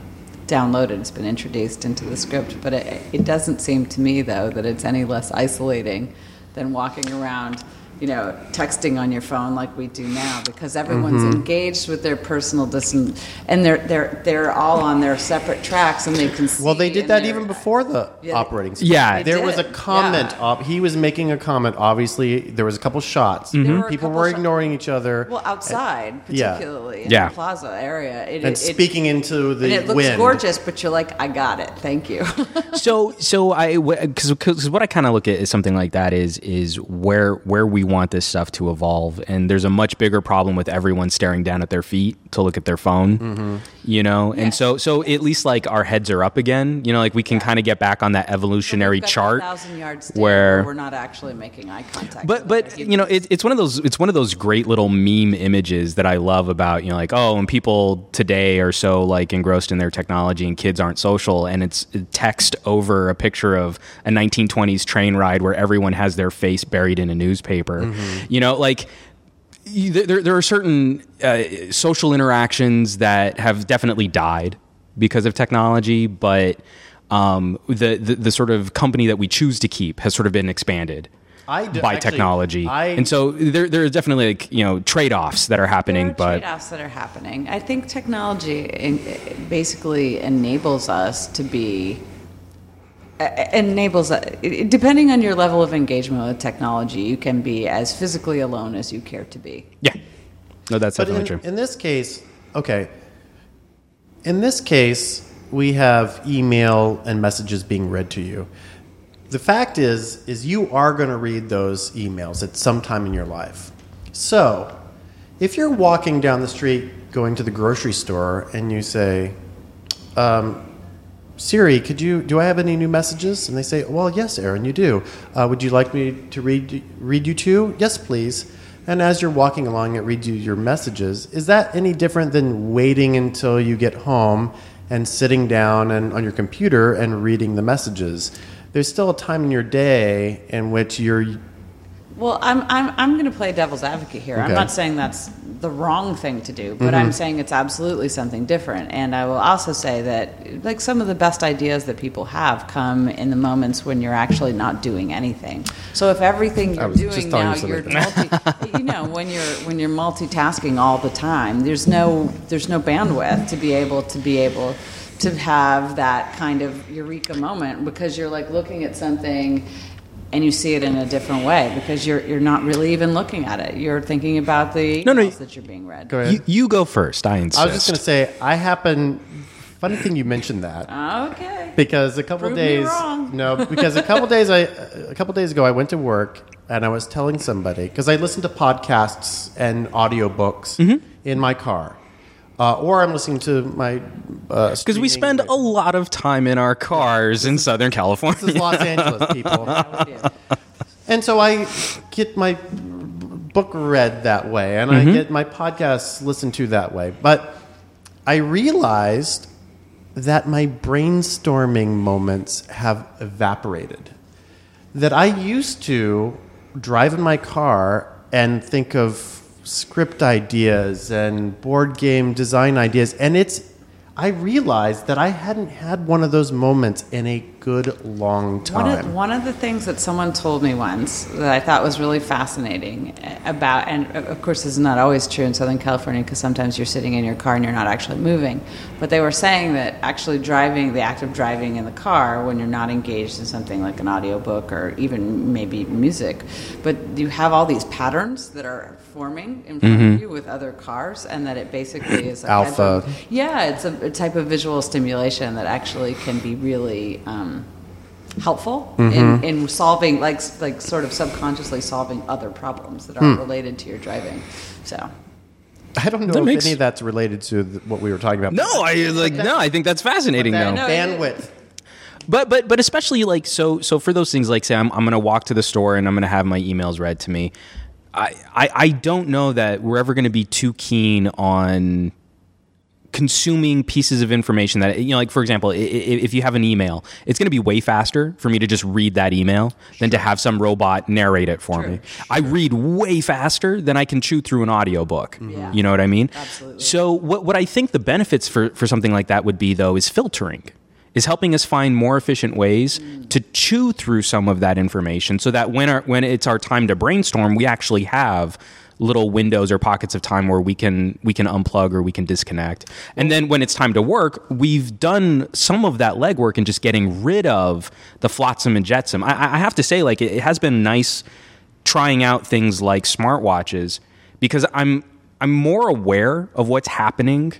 downloaded, it's been introduced into the script. But it, it doesn't seem to me, though, that it's any less isolating than walking around you know, texting on your phone like we do now because everyone's Mm-hmm. engaged with their personal distance and they're they're they're all on their separate tracks and they can see. Well, they did that even before the Yeah, operating system. Yeah. there They was a comment. yeah. Op- he was making a comment. Obviously, there was a couple shots. There were People couple were sho- ignoring each other. Well, outside, Yeah. particularly in Yeah. the plaza area, it, and it- speaking into the and it looks wind. gorgeous, but you're like, I got it, thank you. *laughs* so so I because because what I kind of look at is something like that is is where where we want this stuff to evolve, and there's a much bigger problem with everyone staring down at their feet to look at their phone, Mm-hmm. you know, and so so at least like our heads are up again, you know, like we can kind of get back on that evolutionary We've got that chart thousand yard where we're not actually making eye contact. but but you know it, it's one of those it's one of those great little meme images that I love about you know like oh and people today are so like engrossed in their technology and kids aren't social. And it's text over a picture of a 1920s train ride where everyone has their face buried in a newspaper you know like there, there are certain uh, social interactions that have definitely died because of technology, but um, the, the the sort of company that we choose to keep has sort of been expanded I d- by actually, technology, I- and so there there are definitely like you know trade offs that are happening, There are but trade-offs that are happening. I think technology in- basically enables us to be enables uh, depending on your level of engagement with technology, you can be as physically alone as you care to be. yeah, no, that's But definitely in, true. in this case, okay. In this case, we have email and messages being read to you. The fact is, is you are going to read those emails at some time in your life. So, if you're walking down the street going to the grocery store and you say, um, Siri, could you do I have any new messages? And they say, Well, yes, Aaron, you do. Uh, would you like me to read read you two? Yes, please. And as you're walking along, it reads you your messages. Is that any different than waiting until you get home and sitting down and on your computer and reading the messages? There's still a time in your day in which you're Well, I'm I'm I'm going to play devil's advocate here. I'm not saying that's the wrong thing to do, but I'm saying it's absolutely something different. And I will also say that like some of the best ideas that people have come in the moments when you're actually not doing anything. So if everything you're doing now you you're multi, *laughs* you know when you're when you're multitasking all the time, there's no there's no bandwidth to be able to be able to have that kind of eureka moment because you're like looking at something and you see it in a different way because you're you're not really even looking at it. You're thinking about the No, no, emails you- that you're being read. Go ahead. You, you go first. I insist. I was just going to say, I happen. Funny thing you mentioned that. Okay. because a couple Prove me days wrong. no because a couple days i a couple days ago i went to work and i was telling somebody because i listen to podcasts and audiobooks Mm-hmm. in my car uh, or i'm listening to my uh, because we spend a lot of time in our cars in Southern California. this is los angeles *laughs* people and so i get my book read that way and Mm-hmm. i get my podcasts listened to that way but i realized that my brainstorming moments have evaporated. That I used to drive in my car and think of script ideas and board game design ideas, and it's I realized that I hadn't had one of those moments in a good long One time. of, one of the things that someone told me once that I thought was really fascinating about, and of course, this is not always true in Southern California because sometimes you're sitting in your car and you're not actually moving. But they were saying that actually driving, the act of driving in the car when you're not engaged in something like an audiobook or even maybe music, but you have all these patterns that are forming in front of you with other cars, and that it basically is a Alpha. of- yeah, it's a, a type of visual stimulation that actually can be really um, helpful in, mm-hmm. in solving, like, like sort of subconsciously solving other problems that aren't hmm. related to your driving. So, I don't know That if makes- any of that's related to th- what we were talking about. no, I like no. I think that's fascinating that though. No, bandwidth. But but but especially like so so for those things like say I'm I'm gonna walk to the store and I'm gonna have my emails read to me. I I, I don't know that we're ever gonna be too keen on consuming pieces of information that you know like for example i- i- if you have an email it's going to be way faster for me to just read that email than to have some robot narrate it for True. me. I read way faster than i can chew through an audiobook. Mm-hmm. Yeah. you know what i mean? Absolutely. so what, what i think the benefits for, for something like that would be though is filtering is helping us find more efficient ways mm. to chew through some of that information so that when our, when it's our time to brainstorm, we actually have little windows or pockets of time where we can we can unplug or we can disconnect. And then when it's time to work, we've done some of that legwork in just getting rid of the flotsam and jetsam. I, I have to say, like it, it has been nice trying out things like smartwatches because I'm I'm more aware of what's happening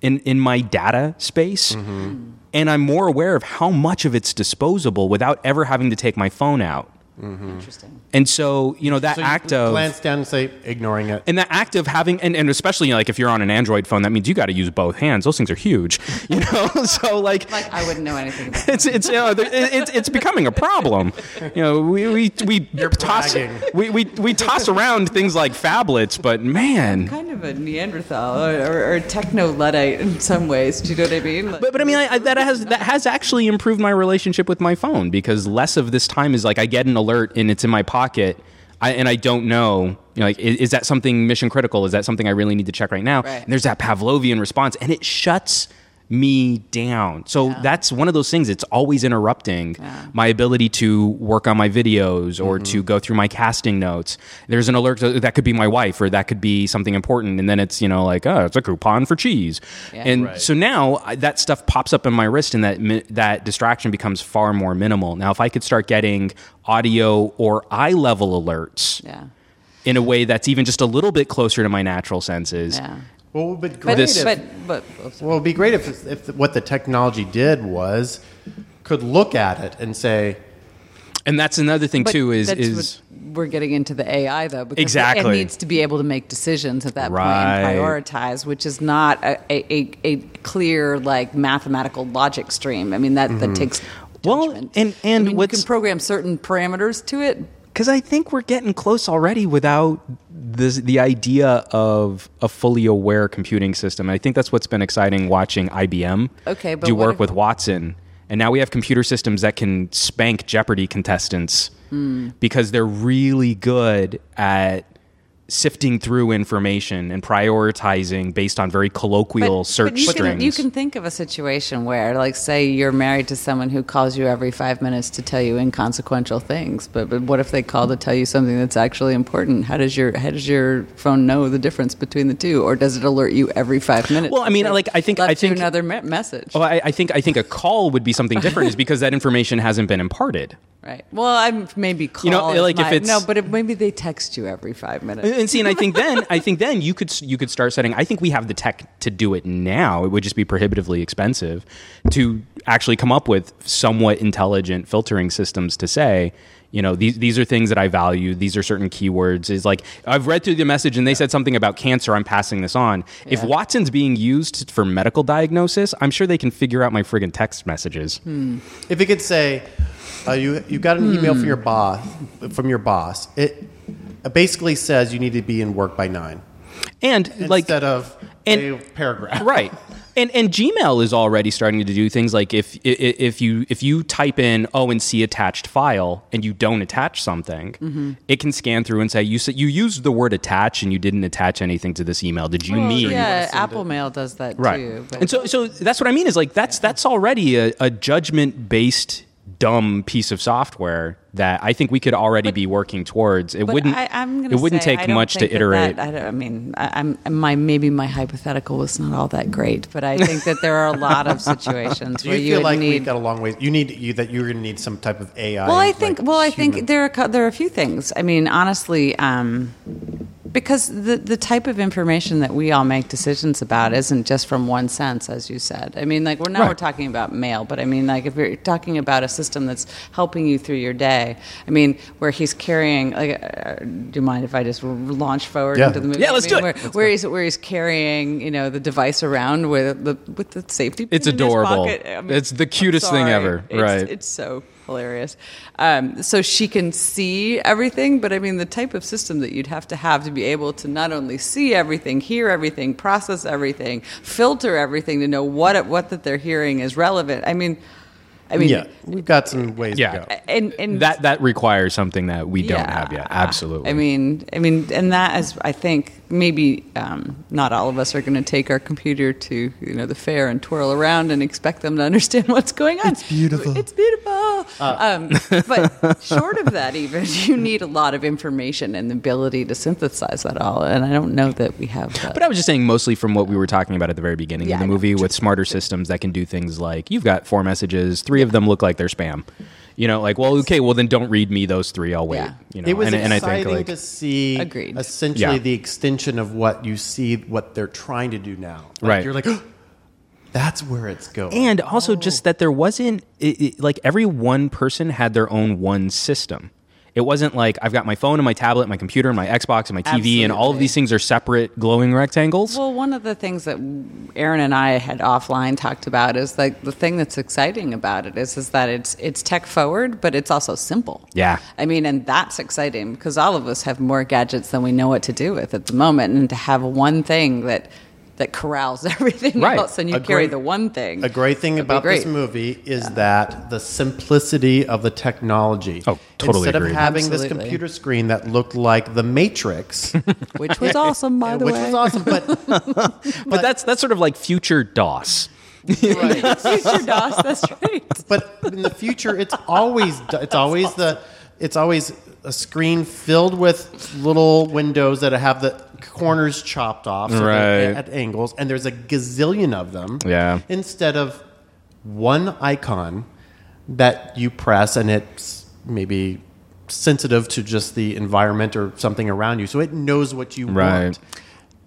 in in my data space. Mm-hmm. And I'm more aware of how much of it's disposable without ever having to take my phone out. Mm-hmm. Interesting. And so, you know, that So you act of glance down and say, ignoring it. and that act of having and, and especially you know, like if you're on an android phone that means you got to use both hands those things are huge *laughs* you know *laughs* so like Like I wouldn't know anything about it's it's you know, it- it's it's becoming a problem. You know, we we we toss bragging. we, we we toss around things like phablets, but man. kind of a Neanderthal or, or, or techno luddite in some ways. Do you know what I mean? Like- But, but I mean, I, I, that has that has actually improved my relationship with my phone because less of this time is like I get an alert and it's in my pocket, I, and I don't know, you know, like is, is that something mission critical? Is that something I really need to check right now? Right. And there's that Pavlovian response, and it shuts me down. So that's one of those things. It's always interrupting my ability to work on my videos or to mm-hmm. go through my casting notes. There's an alert that that could be my wife or that could be something important, and then it's you know like oh it's a coupon for cheese, and so now I- that stuff pops up in my wrist, and that that distraction becomes far more minimal. Now if I could start getting audio or eye level alerts yeah. in a way that's even just a little bit closer to my natural senses. Yeah. Well, it would be But, great This- if, but, but, well, it'd be great if, if what the technology did was could look at it and say, And that's another thing but too is that's is what we're getting into the AI though because Exactly. it needs to be able to make decisions at that Right. point and prioritize, which is not a, a, a, a clear like mathematical logic stream. I mean that that takes Mm-hmm. Well, and- and I mean, you can program certain parameters to it. Because I think we're getting close already without this, the idea of a fully aware computing system. I think that's what's been exciting watching IBM Okay, but do work if- with Watson. And now we have computer systems that can spank Jeopardy contestants Hmm. because they're really good at sifting through information and prioritizing based on very colloquial search you strings. Can, you can think of a situation where, like, say you're married to someone who calls you every five minutes to tell you inconsequential things, but, but what if they call to tell you something that's actually important? How does your how does your phone know the difference between the two, or does it alert you every five minutes? Well, I mean, like, I think- I think- another me- message. Oh, I, I think I think a call would be something different, is because that information hasn't been imparted. Right. Well, I'm maybe call. You know, is like, if my- it's- no, but if maybe they text you every five minutes. And see, and I think *laughs* then I think then you could you could start setting. I think we have the tech to do it now. It would just be prohibitively expensive to actually come up with somewhat intelligent filtering systems to say. You know, these these are things that I value. These are certain keywords. Is like I've read through the message and they said something about cancer. I'm passing this on. If Watson's being used for medical diagnosis, I'm sure they can figure out my friggin' text messages. Hmm. if it could say, uh, you you got an email from your boss, from your boss, it basically says you need to be in work by nine And like instead of and- a paragraph. *laughs* right and and gmail is already starting to do things like if i- i- if you if you type in oh and see attached file and you don't attach something Mm-hmm. it can scan through and say you said you used the word attach and you didn't attach anything to this email did you Well, mean yeah, Apple Mail does that right too. but- and so so that's what i mean is like that's that's already a, a judgment based dumb piece of software that i think we could already be working towards it wouldn't I, I'm gonna it wouldn't say, take I much to think that iterate That, I, I mean, I, I'm my maybe my hypothetical was not all that great, but I think that there are a lot of *laughs* situations Do where you you feel like need. we've got a long way? You need you that you're going to need some type of AI. well, I think. like, well, I human- think there are a there are a few things. I mean, honestly, um, because the the type of information that we all make decisions about isn't just from one sense, as you said. I mean, like we're now Right. we're talking about mail, but I mean, like if you're talking about a system that's helping you through your day, I mean, where he's carrying. Like, uh, do you mind if I just launch forward Yeah. into the movie? Yeah, let's I mean, do it. Where, where he's where he's carrying, you know, the device around with the with the safety. It's pin in his adorable. pocket. I mean, It's the cutest thing sorry. ever. It's- Right. It's so hilarious. Um, so she can see everything, but I mean, the type of system that you'd have to have to be able to not only see everything, hear everything, process everything, filter everything to know what it, what that they're hearing is relevant. I mean, I mean, yeah, we've got some ways Yeah. to go. and and that that requires something that we don't have yet. Absolutely. I mean, I mean, and that is, I think, maybe um, not all of us are going to take our computer to you know the fair and twirl around and expect them to understand *laughs* what's going on. It's beautiful. It's beautiful. um, but *laughs* short of that, even *laughs* you need a lot of information and the ability to synthesize that all. And I don't know that we have. That. But I was just saying, mostly from what we were talking about at the very beginning Yeah, of the I know. movie, with smarter systems that can do things like you've got four messages, three of them look like they're spam. You know, like, well, okay, well then don't read me those three. I'll wait. Yeah. You know, it was and, and I exciting think like to see Agreed. essentially Yeah. the extension of what you see, what they're trying to do now. Like, Right. You're like, *gasps* that's where it's going. and also just oh. that there wasn't it, it, like every one person had their own one system. It wasn't like I've got my phone and my tablet, my computer and my Xbox and my TV, and all of these things are separate glowing rectangles. Well, one of the things that Aaron and I had offline talked about is like the thing that's exciting about it is is that it's it's tech forward, but it's also simple. Yeah. I mean, and that's exciting because all of us have more gadgets than we know what to do with at the moment, and to have one thing that that corrals *laughs* everything Right. else, and you A carry great- the one thing. A great thing That'd be about this movie is that the simplicity of the technology. Oh, totally Instead agreed. of having this computer screen that looked like the Matrix, *laughs* which was awesome, by *laughs* the which way. Which was awesome, but but that's that's sort of like future DOS. right. Future DOS, that's right. but in the future it's always it's always the it's always a screen filled with little windows that have the corners chopped off so Right. at angles and there's a gazillion of them Yeah. instead of one icon that you press and it's maybe sensitive to just the environment or something around you so it knows what you Right. want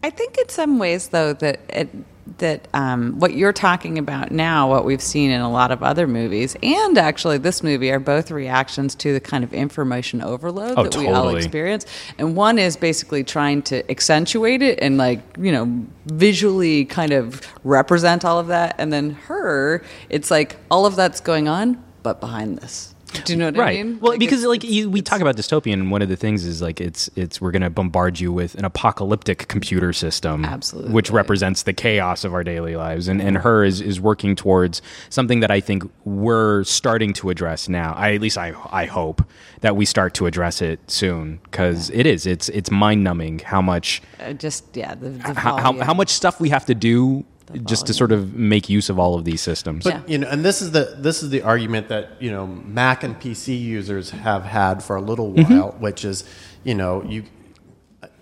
I think in some ways, though, that it, that um, what you're talking about now, what we've seen in a lot of other movies, and actually this movie, are both reactions to the kind of information overload Oh, that we all experience. And one is basically trying to accentuate it and, like, you know, visually kind of represent all of that. And then her, it's like all of that's going on, but behind this. Do you know what right. I mean? Well, because it's- like you, we talk about dystopian, and one of the things is like it's it's we're going to bombard you with an apocalyptic computer system, Absolutely. which represents the chaos of our daily lives, and and her is is working towards something that I think we're starting to address now. I at least I I hope that we start to address it soon because it is it's it's mind numbing how much uh, just, yeah, the, the how, how how much stuff we have to do just to sort of make use of all of these systems. But Yeah. you know, and this is the this is the argument that you know Mac and PC users have had for a little Mm-hmm. while, which is you know you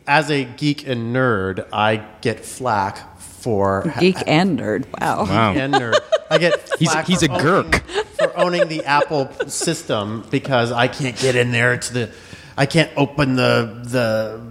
as a geek and nerd, I get flack for Geek and nerd. Wow. Wow. and nerd. I get *laughs* He's- flack he's for a gurk. owning- *laughs* for owning the Apple system because I can't get in there. to the I can't open the the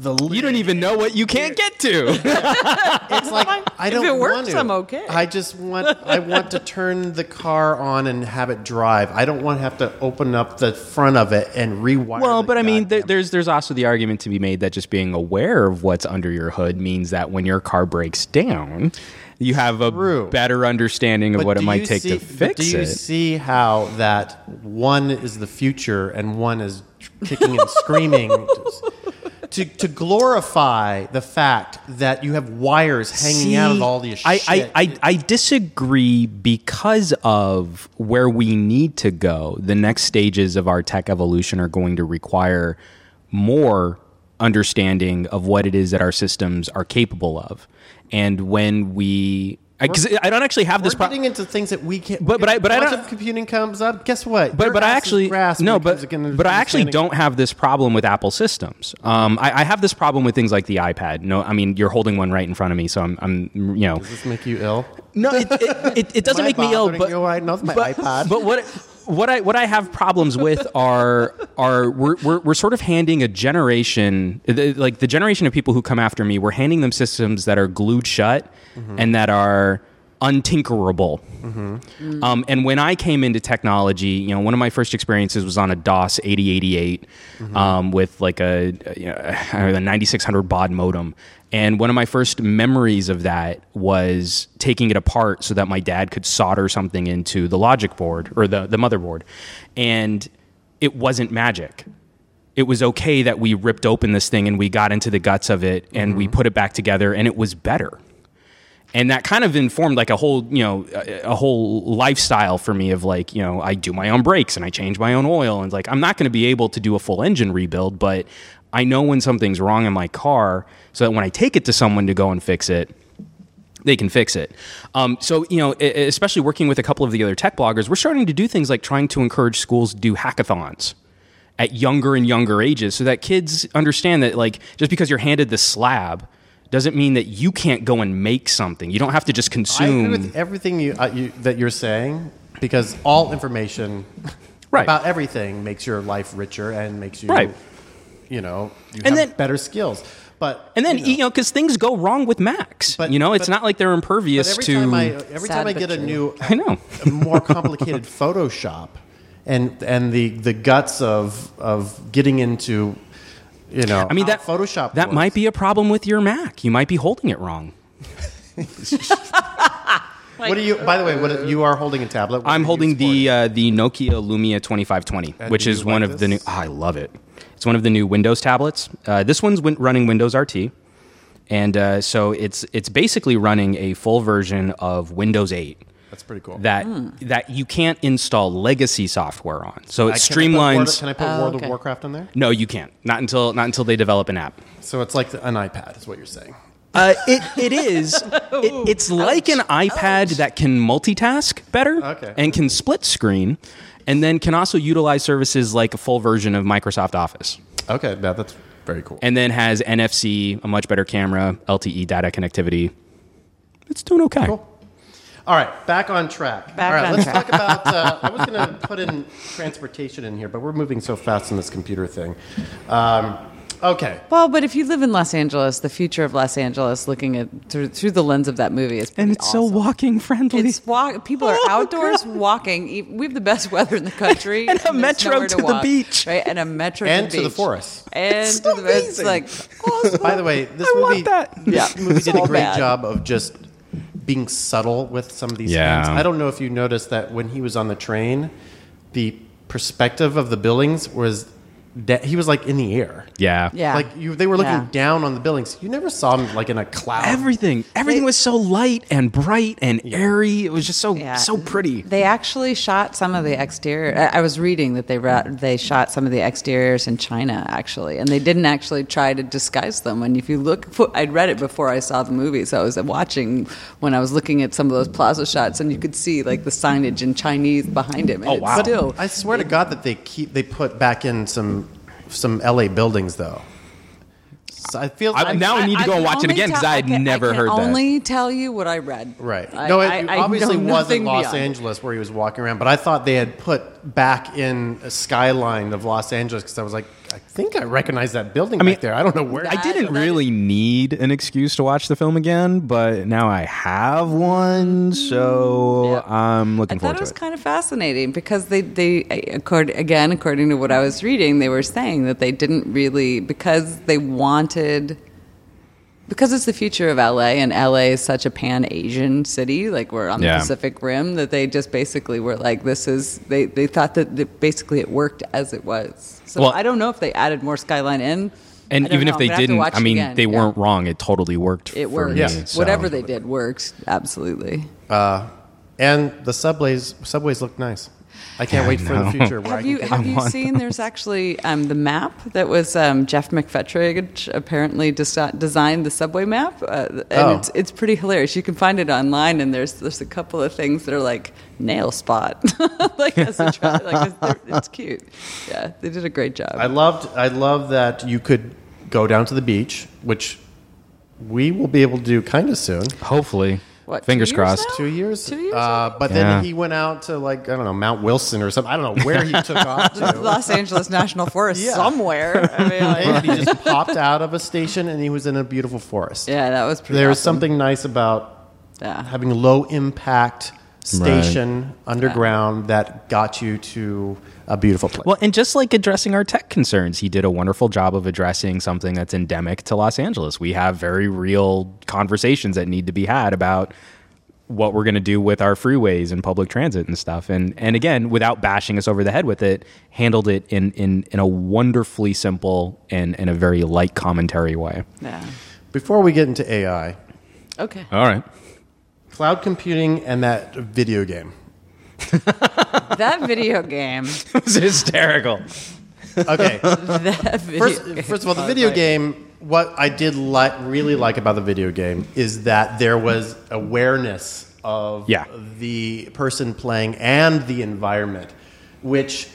the. you don't even know what you can't get to. *laughs* It's like I don't it works, want to. I'm okay. I just want I want to turn the car on and have it drive. I don't want to have to open up the front of it and rewire. Well, but I mean, there, there's there's also the argument to be made that just being aware of what's under your hood means that when your car breaks down, you have a True. better understanding of But what it might take see, to but fix Do you it. see how that one is the future and one is kicking and screaming? *laughs* To, to glorify the fact that you have wires hanging out of See, all this I. I, I, I disagree because of where we need to go. The next stages of our tech evolution are going to require more understanding of what it is that our systems are capable of. And when we. Because I don't actually have We're this problem. getting into things that we can't. But- but I- but I don't- computing comes up. Guess what? but Your but I actually no, but but I actually don't have this problem with Apple systems. Um, I, I have this problem with things like the iPad. No, I mean you're holding one right in front of me, so I'm, I'm you know, Does this make you ill? no, it, it, it, it doesn't make me ill, but you right now with my but, iPad? but what what I what I have problems with are are we're, we're, we're sort of handing a generation the- like the generation of people who come after me. We're handing them systems that are glued shut and that are untinkerable. Um, and when I came into technology, you know, one of my first experiences was on a DOS 8088 um, with like a, you know, a 9600 baud modem. And one of my first memories of that was taking it apart so that my dad could solder something into the logic board or the, the motherboard. And it wasn't magic. It was okay that we ripped open this thing and we got into the guts of it and we mm-hmm. put it back together and it was better and that kind of informed like a whole you know a, a whole lifestyle for me of like you know I do my own brakes and I change my own oil and like I'm not going to be able to do a full engine rebuild, but I know when something's wrong in my car, so that when I take it to someone to go and fix it, they can fix it. Um, so, you know, especially working with a couple of the other tech bloggers, we're starting to do things like trying to encourage schools to do hackathons at younger and younger ages so that kids understand that, like, just because you're handed the slab doesn't mean that you can't go and make something. You don't have to just consume. I agree consume. with everything you, uh, you that you're saying because all information Right. about everything makes your life richer and makes you Right. You know, you And have then- better skills. But and then, you you know, because things go wrong with Macs. But- you know, it's but- not like they're But impervious every to. time I every Sad time I but get a new, *laughs* I know. a more complicated *laughs* Photoshop, and and the the guts of of getting into, you know, I mean, that Photoshop that works. might be a problem with your Mac. You might be holding it wrong. *laughs* What do you? By the way, what you are holding a tablet? What I'm holding the uh, the Nokia Lumia 2520, And which is you one like of the new. Oh, I love it. It's one of the new Windows tablets. Uh, this one's win- running Windows RT, and uh, so it's it's basically running a full version of Windows 8 That's pretty cool. that that you can't install legacy software on. So it I- can I put World- streamlines. Can I put Oh, World okay. of Warcraft on there? no, you can't. Not until not until they develop an app. So it's like an iPad, is what you're saying. Uh, it it is. *laughs* It, it's like an iPad that can multitask better Okay. and can split screen, and then can also utilize services like a full version of Microsoft Office, Okay, now that's very cool. and then has NFC, a much better camera, LTE data connectivity. It's doing okay. Cool. All right, back on track. Back All right, on let's track. talk about. Uh, *laughs* I was going to put in transportation in here, but we're moving so fast in this computer thing. Um, okay. Well, but if you live in Los Angeles, the future of Los Angeles, looking at through, through the lens of that movie, is And pretty it's so walking friendly. It's walk. People are *laughs* Oh, outdoors God. walking. We have the best weather in the country, *laughs* And a metro nowhere to the beach. right? And a metro And to to the, the forest. And It's to the, it's amazing. *laughs* like By the way, this I want movie, that. this Yeah, movie did a great bad. job of just being subtle with some of these Yeah. things. I don't know if you noticed that when he was on the train, the perspective of the buildings was that he was like in the air. yeah. yeah, Like you, they were looking Yeah. down on the buildings. You never saw him like in a cloud. Everything, everything was so light and bright and airy. It was just so Yeah. so pretty. They actually shot some of the exterior. I I was reading that they ra- they shot some of the exteriors in China actually, and they didn't actually try to disguise them. And if you look, I'd read it before I saw the movie, so I was watching when I was looking at some of those plaza shots, and you could see like the signage in Chinese behind him. And Oh, it's wow. Still, I swear to God that they keep they put back in some some LA buildings though. So I feel I- now I need to go can and watch it again because tell- I had can- never I can heard that. Only tell you what I read. Right. I- no, it, I- it I obviously wasn't nothing Los beyond. Angeles where he was walking around, but I thought they had put back in a skyline of Los Angeles because I was like, I think I recognize that building I mean, back there. I don't know where. I didn't really need an excuse to watch the film again, but now I have one, so mm, Yeah. I'm I looking thought forward it to was it. kind of fascinating because they, they accord, again, according to what I was reading, they were saying that they didn't really, because they wanted, because it's the future of LA and LA is such a pan Asian city, like we're on the Yeah. Pacific Rim, that they just basically were like, this is, they, they thought that, that basically it worked as it was. So Well- I don't know if they added more skyline in. And even know. if they I'm gonna have to didn't, I mean, again. they Yeah. weren't wrong. It totally worked. It for worked. me, Yeah. so- Whatever they did worked. Absolutely. Uh, and the subways subways look nice. I can't wait for the future. Where Have can you take- have you want seen? *laughs* There's actually um, the map that was um, Geoff McFetridge apparently desi- designed the subway map, uh, and Oh. it's it's pretty hilarious. You can find it online, and there's there's a couple of things that are like nail spot, *laughs* like as a tra- like it's, it's cute. Yeah, they did a great job. I loved. I love that you could go down to the beach, which we will be able to do kind of soon. Hopefully. What, Fingers two years crossed. now? Two years. Two years, Uh, but Yeah. then he went out to like I don't know Mount Wilson or something. I don't know where he took off *laughs* to. Los Angeles National Forest *laughs* Yeah. somewhere. I mean, *laughs* like, and he just popped out of a station and he was in a beautiful forest. yeah, that was pretty. There was awesome. something nice about Yeah. having low impact station underground that got you to a beautiful place. Well, and just like addressing our tech concerns, he did a wonderful job of addressing something that's endemic to Los Angeles. We have very real conversations that need to be had about what we're going to do with our freeways and public transit and stuff. And and again, without bashing us over the head with it, handled it in in, in a wonderfully simple and in a very light commentary way. Yeah. Before we get into AI, Okay. All right. Cloud computing and that video game. That video game. *laughs* it was hysterical. Okay. *laughs* That video First, game. first of all, the video game. What I did like, really like about the video game is that there was awareness of Yeah. the person playing and the environment, which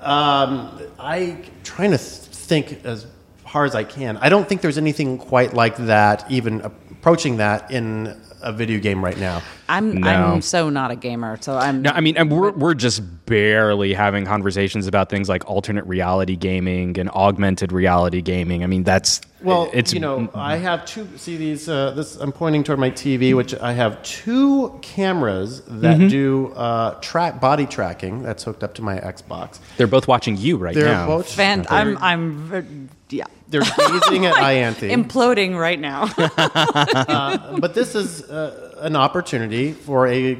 um, I trying to think as hard as I can. I don't think there's anything quite like that, even approaching that in a video game right now. I'm No. I'm so not a gamer, so I'm. No, I mean, and we're we're just barely having conversations about things like alternate reality gaming and augmented reality gaming. I mean, that's Well, it's you know, I have two. See these? Uh, this I'm pointing toward my TV, which I have two cameras that Mm-hmm. do uh, track body tracking. That's hooked up to my Xbox. they're both watching you right They're now. both. fan. I'm I'm yeah. They're *laughs* gazing at Ianthe. Imploding right now. *laughs* but this is uh, an opportunity for a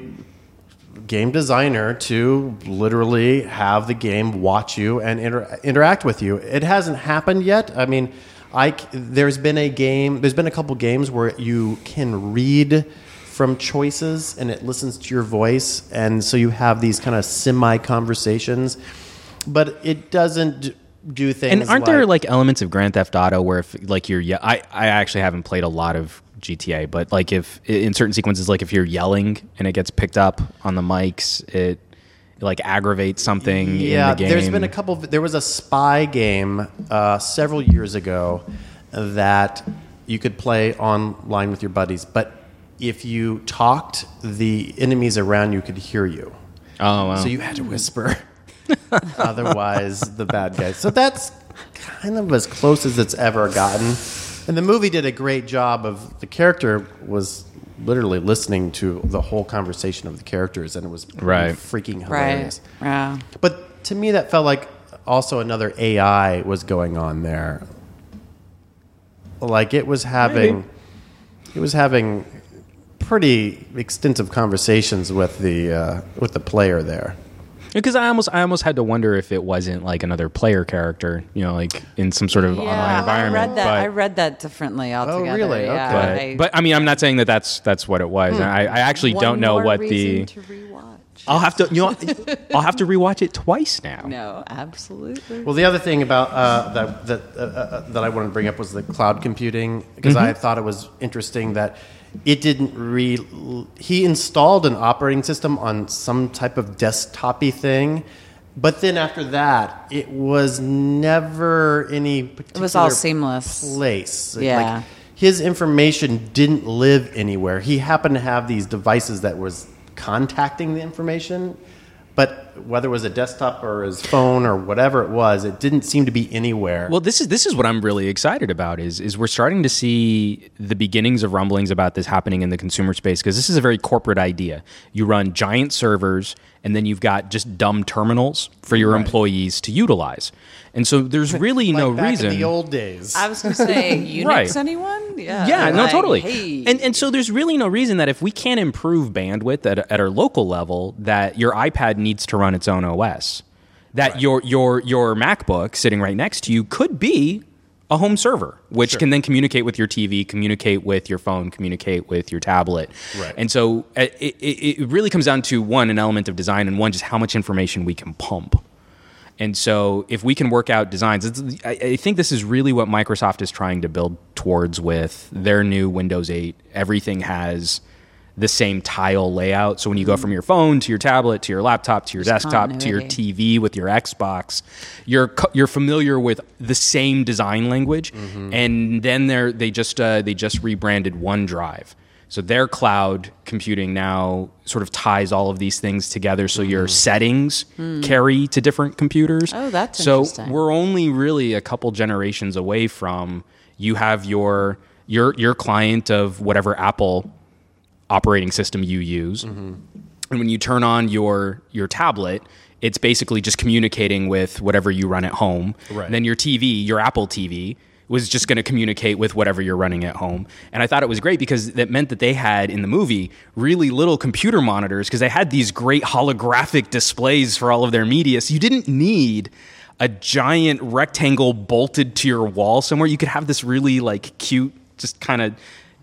game designer to literally have the game watch you and inter- interact with you. It hasn't happened yet. I mean, I c- there's been a game, there's been a couple games where you can read from choices and it listens to your voice, and so you have these kind of semi conversations, but it doesn't do things. and aren't there like elements of Grand Theft Auto where if like you're yeah, I I actually haven't played a lot of GTA, but like if in certain sequences, like if you're yelling and it gets picked up on the mics, it, like aggravates something Yeah, in the game. there's been a couple. There was a spy game uh, several years ago that you could play online with your buddies, but if you talked, the enemies around you could hear you. Oh wow. So you had to whisper. *laughs* Otherwise, the bad guys. So that's kind of as close as it's ever gotten. And the movie did a great job of the character was literally listening to the whole conversation of the characters, and it was Right. freaking right. hilarious. Yeah. But to me, that felt like also another AI was going on there. Like it was having, it was having pretty extensive conversations with the uh, with the player there. Because I almost, I almost had to wonder if it wasn't like another player character, you know, like in some sort of online Yeah, I read that. but, I read that differently altogether. Oh, really? Yeah, but, I- but I mean, I'm not saying that that's that's what it was. I, I actually One don't know more what the. reason to rewatch. I'll have to, you know, *laughs* I'll have to rewatch it twice now. No, absolutely. Well, the other thing about uh, that that uh, uh, that I wanted to bring up was the cloud computing because I thought it was interesting that it didn't re. He installed an operating system on some type of desktopy thing, but then after that, it was never any. Particular It was all seamless. place. Yeah. Like, his information didn't live anywhere. He happened to have these devices that was contacting the information, but whether it was a desktop or his phone or whatever it was, it didn't seem to be anywhere. Well, this is this is what I'm really excited about is is we're starting to see the beginnings of rumblings about this happening in the consumer space because this is a very corporate idea. You run giant servers and then you've got just dumb terminals for your employees to utilize. And so there's *laughs* really Like no back reason in the old days. I was going to say *laughs* Unix. Right. Anyone? Yeah. Yeah, no, like, totally. Hey. And and so there's really no reason that if we can't improve bandwidth at, at our local level, that your iPad needs to run its own OS. That your your your MacBook sitting right next to you could be a home server, which can then communicate with your TV, communicate with your phone, communicate with your tablet. Right. And so uh, it, it, it really comes down to one, an element of design, and one, just how much information we can pump. And so, if we can work out designs, it's, I, I think this is really what Microsoft is trying to build towards with their new Windows 8. Everything has the same tile layout. So when you go from your phone to your tablet to your laptop to your There's desktop to your. TV with your Xbox, you're you're familiar with the same design language. Mm-hmm. And then they they just uh, they just rebranded OneDrive. So their cloud computing now sort of ties all of these things together. So your mm-hmm. settings mm. carry to different computers. Oh, that's so interesting. we're only really a couple generations away from you have your your your client of whatever Apple operating system you use. Mm-hmm. And when you turn on your your tablet, it's basically just communicating with whatever you run at home. Right. And then your TV, your Apple TV, was just going to communicate with whatever you're running at home. And I thought it was great because that meant that they had in the movie really little computer monitors because they had these great holographic displays for all of their media. So you didn't need a giant rectangle bolted to your wall somewhere. You could have this really like cute, just kind of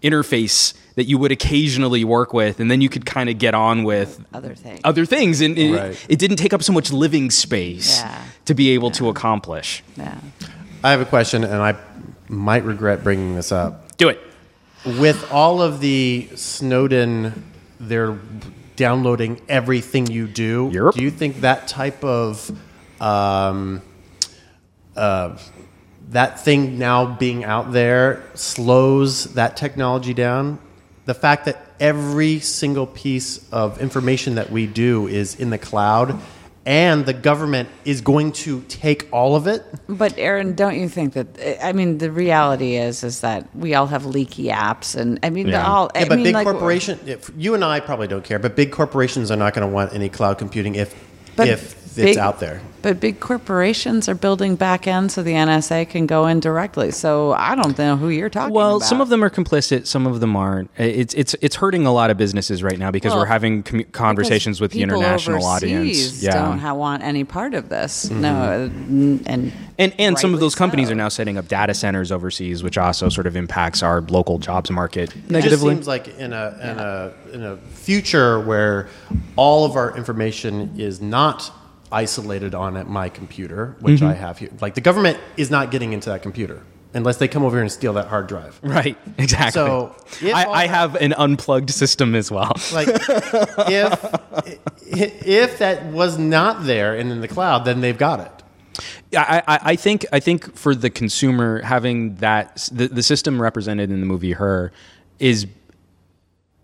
interface that you would occasionally work with, and then you could kind of get on with Other things. other things, and it, Right. it didn't take up so much living space Yeah. to be able to accomplish. yeah. I have a question, and I might regret bringing this up. Do it. With all of the Snowden, they're downloading everything you do. Yep. Do you think that type of um, uh, that thing now being out there slows that technology down? The fact that every single piece of information that we do is in the cloud, and the government is going to take all of it. But Aaron, don't you think that? I mean, the reality is is that we all have leaky apps, and I mean, Yeah. all. I Yeah, but mean, big like, corporation. If, you and I probably don't care, but big corporations are not going to want any cloud computing if But if big- it's out there. But big corporations are building back end so the NSA can go in directly. So I don't know who you're talking Well, about. Well, some of them are complicit, some of them aren't. It's it's it's hurting a lot of businesses right now because Well, we're having commu- conversations with the international audience. Yeah. don't ha- want any part of this. Mm-hmm. No, uh, and And and some of those companies so. are now setting up data centers overseas, which also sort of impacts our local jobs market negatively. It just negatively. seems like in a in a in a future where all of our information is not isolated on at my computer, which Mm-hmm. I have here. Like the government is not getting into that computer unless they come over here and steal that hard drive. Right, *laughs* exactly. So, if I, I have an unplugged system as well. Like if if that was not there and in the cloud, then they've got it. I, I, I think I think for the consumer having that the, the system represented in the movie Her is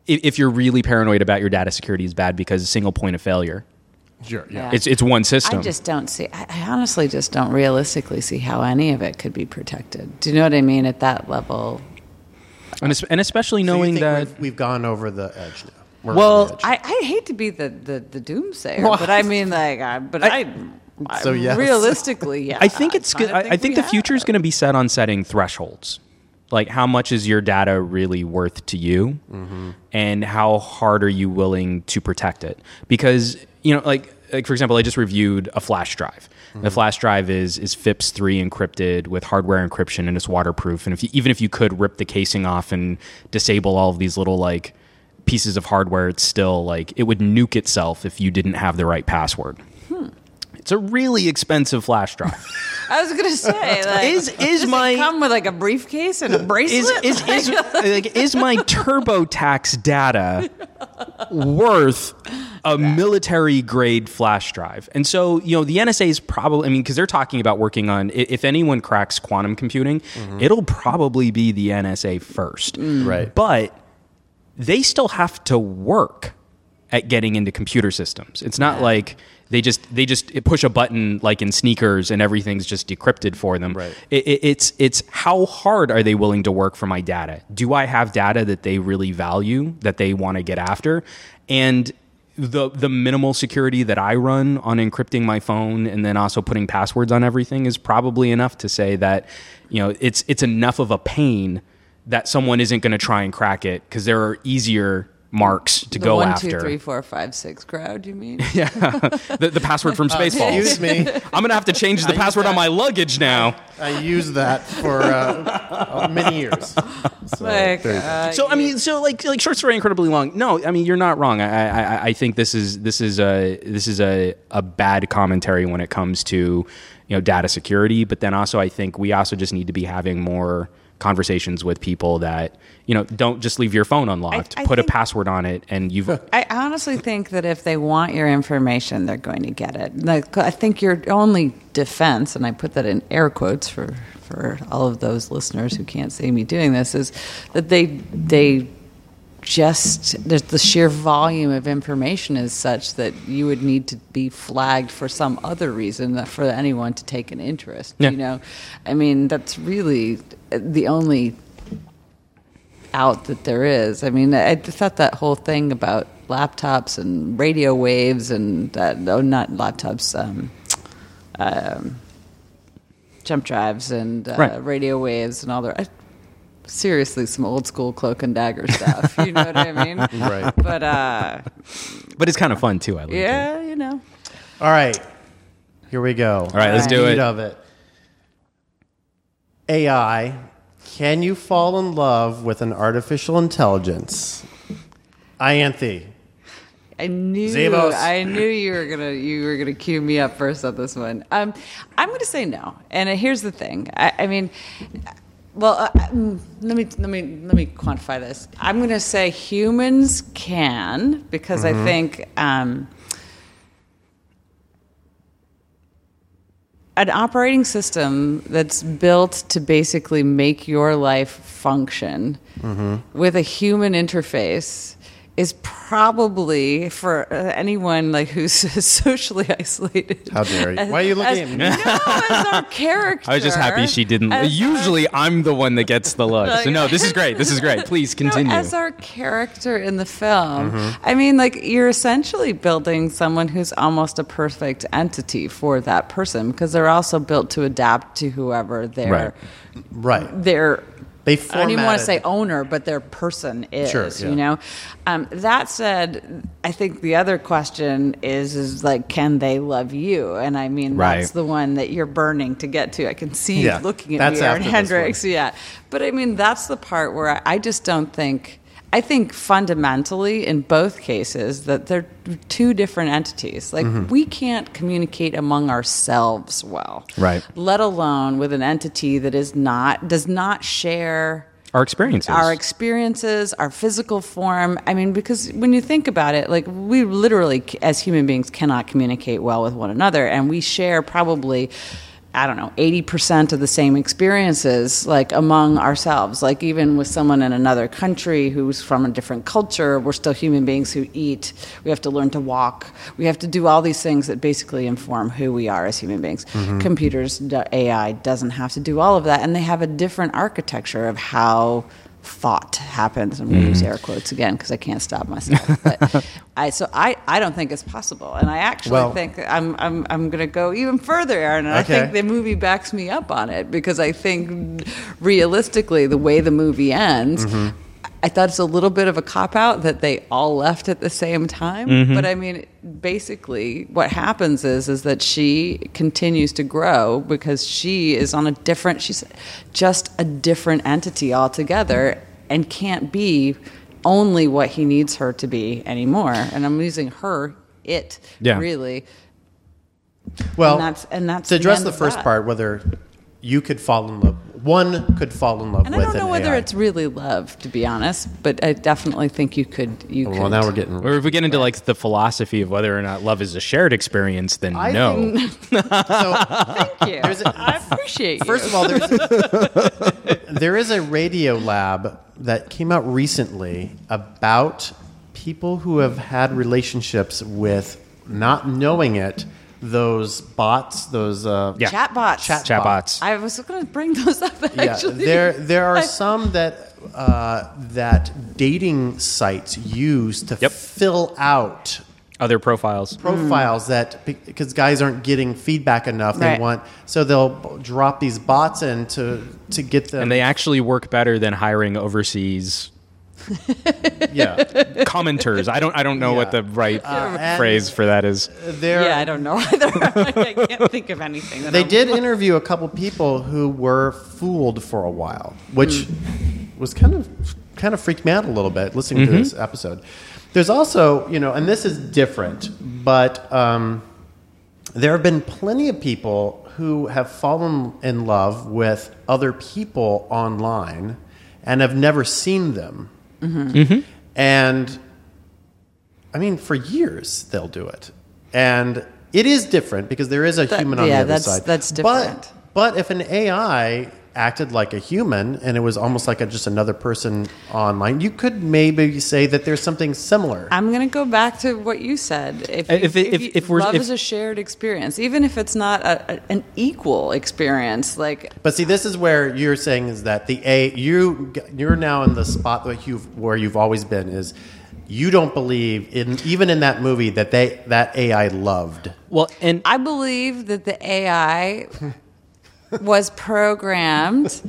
if you're really paranoid about your data security is bad because a single point of failure. Sure. Yeah. It's it's one system. I just don't see. I, I honestly just don't realistically see how any of it could be protected. Do you know what I mean? At that level, and, es- and especially So you knowing think that we've, we've gone over the edge now. We're Well, edge. I, I hate to be the the, the doomsayer, Well, but I mean, like, I, but I. I So, yes. realistically, yeah. *laughs* I think it's good. I, I think the future is going to be set on setting thresholds. Like how much is your data really worth to you, Mm-hmm. and how hard are you willing to protect it? Because you know, like like for example, I just reviewed a flash drive. Mm-hmm. The flash drive is is FIPS three encrypted with hardware encryption and it's waterproof. And if you, even if you could rip the casing off and disable all of these little like pieces of hardware, it's still like it would nuke itself if you didn't have the right password. It's a really expensive flash drive. I was gonna say, like, Is- is does it my- come with like a briefcase and a bracelet? is is, like, is my TurboTax data worth a military grade flash drive? And so, you know, the NSA is probably, I mean, because they're talking about working on, if anyone cracks quantum computing, mm-hmm. it'll probably be the NSA first. Mm. Right. But they still have to work at getting into computer systems. It's not like they just they just push a button like in sneakers and everything's just decrypted for them. Right. It, it, it's it's how hard are they willing to work for my data? Do I have data that they really value that they want to get after? And the the minimal security that I run on encrypting my phone and then also putting passwords on everything is probably enough to say that you know it's it's enough of a pain that someone isn't going to try and crack it because there are easier marks to the go one, after. two, three, four, five, six crowd. You mean? *laughs* the, the password from *laughs* Spaceballs. Excuse me. *laughs* I'm gonna have to change the I password on my luggage now. I used that for uh, many years. So, Like, there you go. uh, So I mean, so like like short story incredibly long. No, I mean you're not wrong. I I, I think this is this is a this is a, a bad commentary when it comes to you know data security. But then also I think we also just need to be having more conversations with people that you know don't just leave your phone unlocked. I Put a password on it, and you've *laughs* I honestly think that if they want your information, they're going to get it. Like, I think your only defense, and I put that in air quotes for, for all of those listeners who can't see me doing this, is that they they just the sheer volume of information is such that you would need to be flagged for some other reason for anyone to take an interest. Yeah. You know, I mean that's really the only out that there is. I mean, I thought that whole thing about laptops and radio waves and that, no, not laptops, um, um, jump drives and uh, Right. radio waves and all that. I, seriously, some old school cloak and dagger stuff. You know what I mean? *laughs* Right. But uh, but it's kind of fun too. I like it. yeah, you know. All right. Here we go. All right, let's do it. of it. AI Can you fall in love with an artificial intelligence? Ianthe. I knew Zavos. I knew you were gonna you were gonna cue me up first on this one. Um, I'm gonna say no, and uh, here's the thing. I, I mean, well, uh, mm, let me let me let me quantify this. I'm gonna say humans can because I think. Um, an operating system that's built to basically make your life function mm-hmm. with a human interface is probably for uh, anyone like who's *laughs* socially isolated. How dare you? Why are you looking as, at me? No, as our *laughs* character. I was just happy she didn't. as Usually, I'm the one that gets the look. So no, this is great. This is great. Please continue. No, as our character in the film, Mm-hmm. I mean, like you're essentially building someone who's almost a perfect entity for that person because they're also built to adapt to whoever they're. Right. Right. their. They I don't even want to say owner, but their person is. Sure, yeah. You know. Um, that said, I think the other question is is like, can they love you? And I mean, Right. that's the one that you're burning to get to. I can see Yeah, you looking at that's me, Aaron. Hendricks. Yeah, but I mean, that's the part where I, I just don't think. I think fundamentally, in both cases, that they're two different entities. Like Mm-hmm. we can't communicate among ourselves well, Right. Let alone with an entity that is not does not share Our experiences. our experiences, our physical form. I mean, because when you think about it, like we literally, as human beings, cannot communicate well with one another, and we share probably. I don't know, 80% of the same experiences, like among ourselves. Like, even with someone in another country who's from a different culture, we're still human beings who eat. We have to learn to walk. We have to do all these things that basically inform who we are as human beings. Mm-hmm. Computers, AI doesn't have to do all of that, and they have a different architecture of how thought happens. I'm going to use air quotes again because I can't stop myself. But I, so I, I don't think it's possible, and I actually Well- think I'm, I'm, I'm going to go even further, Aaron. And I think the movie backs me up on it because I think realistically, the way the movie ends. Mm-hmm. I thought it's a little bit of a cop out that they all left at the same time. Mm-hmm. But I mean, basically, what happens is is that she continues to grow because she is on a different. She's just a different entity altogether, and can't be only what he needs her to be anymore. And I'm using her, it, Yeah. really. Well, And that's- and that's to address end the first that. part, whether you could fall in love, one could fall in love And with I don't know an whether AI. it's really love, to be honest. But I definitely think you could. You Well, could. now we're getting. or if we get into like the philosophy of whether or not love is a shared experience, then I no. *laughs* Thank you. I appreciate you. First of all, there's a, *laughs* there is a radio lab that came out recently about people who have had relationships with, not knowing it, those bots, those uh, Yeah. chatbots. Chat- bots. I was going to bring those up. Yeah, there there are *laughs* some that uh, that dating sites use to Yep. fill out Other profiles. profiles that because guys aren't getting feedback enough, they Right. want so they'll drop these bots in to to get them. And they actually work better than hiring overseas *laughs* yeah, commenters. I don't I don't know what the right uh, and- phrase for that is. they're Yeah, I don't know either. *laughs* I can't think of anything. they I'm- did interview a couple people who were fooled for a while, which mm. was kind of kind of freaked me out a little bit listening to mm-hmm. this episode. There's also, you know, and this is different, but um, there have been plenty of people who have fallen in love with other people online and have never seen them. Mm-hmm. Mm-hmm. And I mean, for years they'll do it, and it is different because there is a That- human on yeah, the other that's- side. that's different. But but if an AI acted like a human and it was almost like a, just another person online, you could maybe say that there's something similar. I'm going to go back to what you said. If, Uh, If you- it- if- if we're- love if- is a shared experience, even if it's not a, a, an equal experience, like But see, this is where you're saying is that the A you you're now in the spot that you've where you've always been is you don't believe in even in that movie that they that AI loved. Well, and I believe that the AI *laughs* was programmed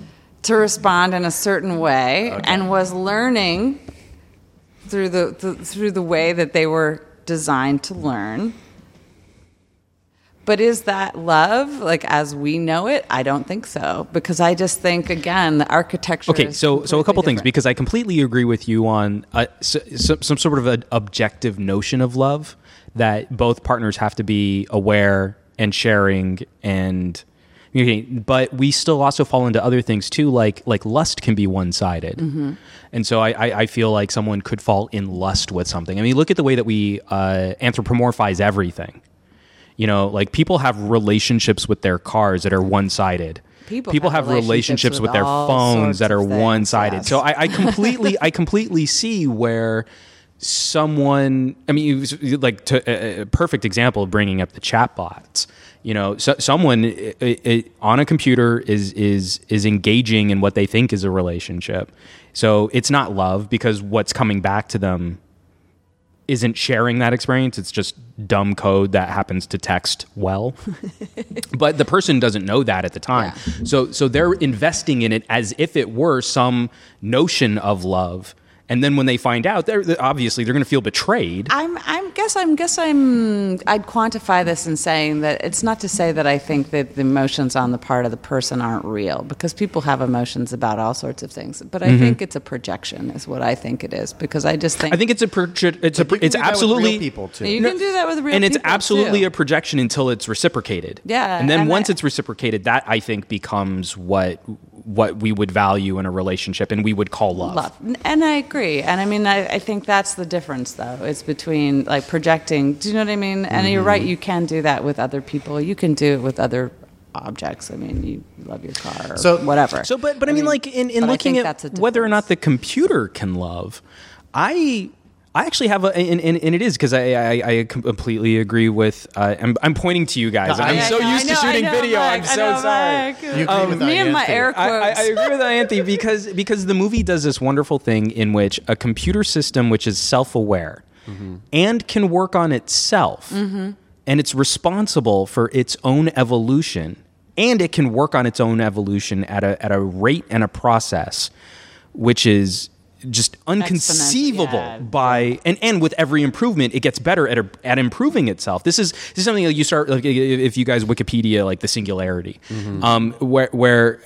to respond in a certain way and was learning through the, the through the way that they were designed to learn. but is that love like as we know it? I don't think so because I just think again the architecture. Okay, so so a couple completely things because I completely agree with you on uh, s some some sort of an objective notion of love that both partners have to be aware and sharing and communicating. But we still also fall into other things too, like like lust can be one sided, Mm-hmm. and so I, I I feel like someone could fall in lust with something. I mean, look at the way that we uh, anthropomorphize everything. You know, like people have relationships with their cars that are one sided. People have, have relationships relationships with, with their phones that are one sided. yes. So I, I completely, I completely see where someone. I mean, it was like to, a, a perfect example of bringing up the chatbots. You know, so, someone i i on a computer is is is engaging in what they think is a relationship. So it's not love because what's coming back to them isn't sharing that experience. It's just dumb code that happens to text well. *laughs* but the person doesn't know that at the time. So so they're investing in it as if it were some notion of love. And then when they find out, they're they're- obviously they're going to feel betrayed. I'm, I'm guess I'm guess I'm I'd quantify this in saying that it's not to say that I think that the emotions on the part of the person aren't real because people have emotions about all sorts of things, but I think it's a projection is what I think it is because I just think Mm-hmm. I think it's a proje- it's a you can it's do that with absolutely real people too. you can do that with real and it's people, absolutely too. a projection until it's reciprocated. Yeah, and then and once I- it's reciprocated, that I think becomes what what we would value in a relationship and we would call love. love. And I agree. And I mean, I, I think that's the difference, though. It's between like projecting. Do you know what I mean? And you're right. Mm-hmm. You can do that with other people. You can do it with other objects. I mean, you love your car or So- whatever. So, but but I mean, like in, in looking at whether or not the computer can love, I I actually have a and, and, and it is because I, I I completely agree with. Uh, I'm I'm pointing to you guys. I'm Yeah, so yeah, used to know, shooting know, video. I'm so know, sorry. Mike. You agree um, with Me and my air quotes. I, I agree with Anthony because because the movie does this wonderful thing in which a computer system which is self aware mm-hmm. and can work on itself mm-hmm. and it's responsible for its own evolution and it can work on its own evolution at a at a rate and a process which is just unconceivable yeah. by and and with every improvement it gets better at at improving itself. This is this is something that you start like if you guys wikipedia like the singularity. Um where where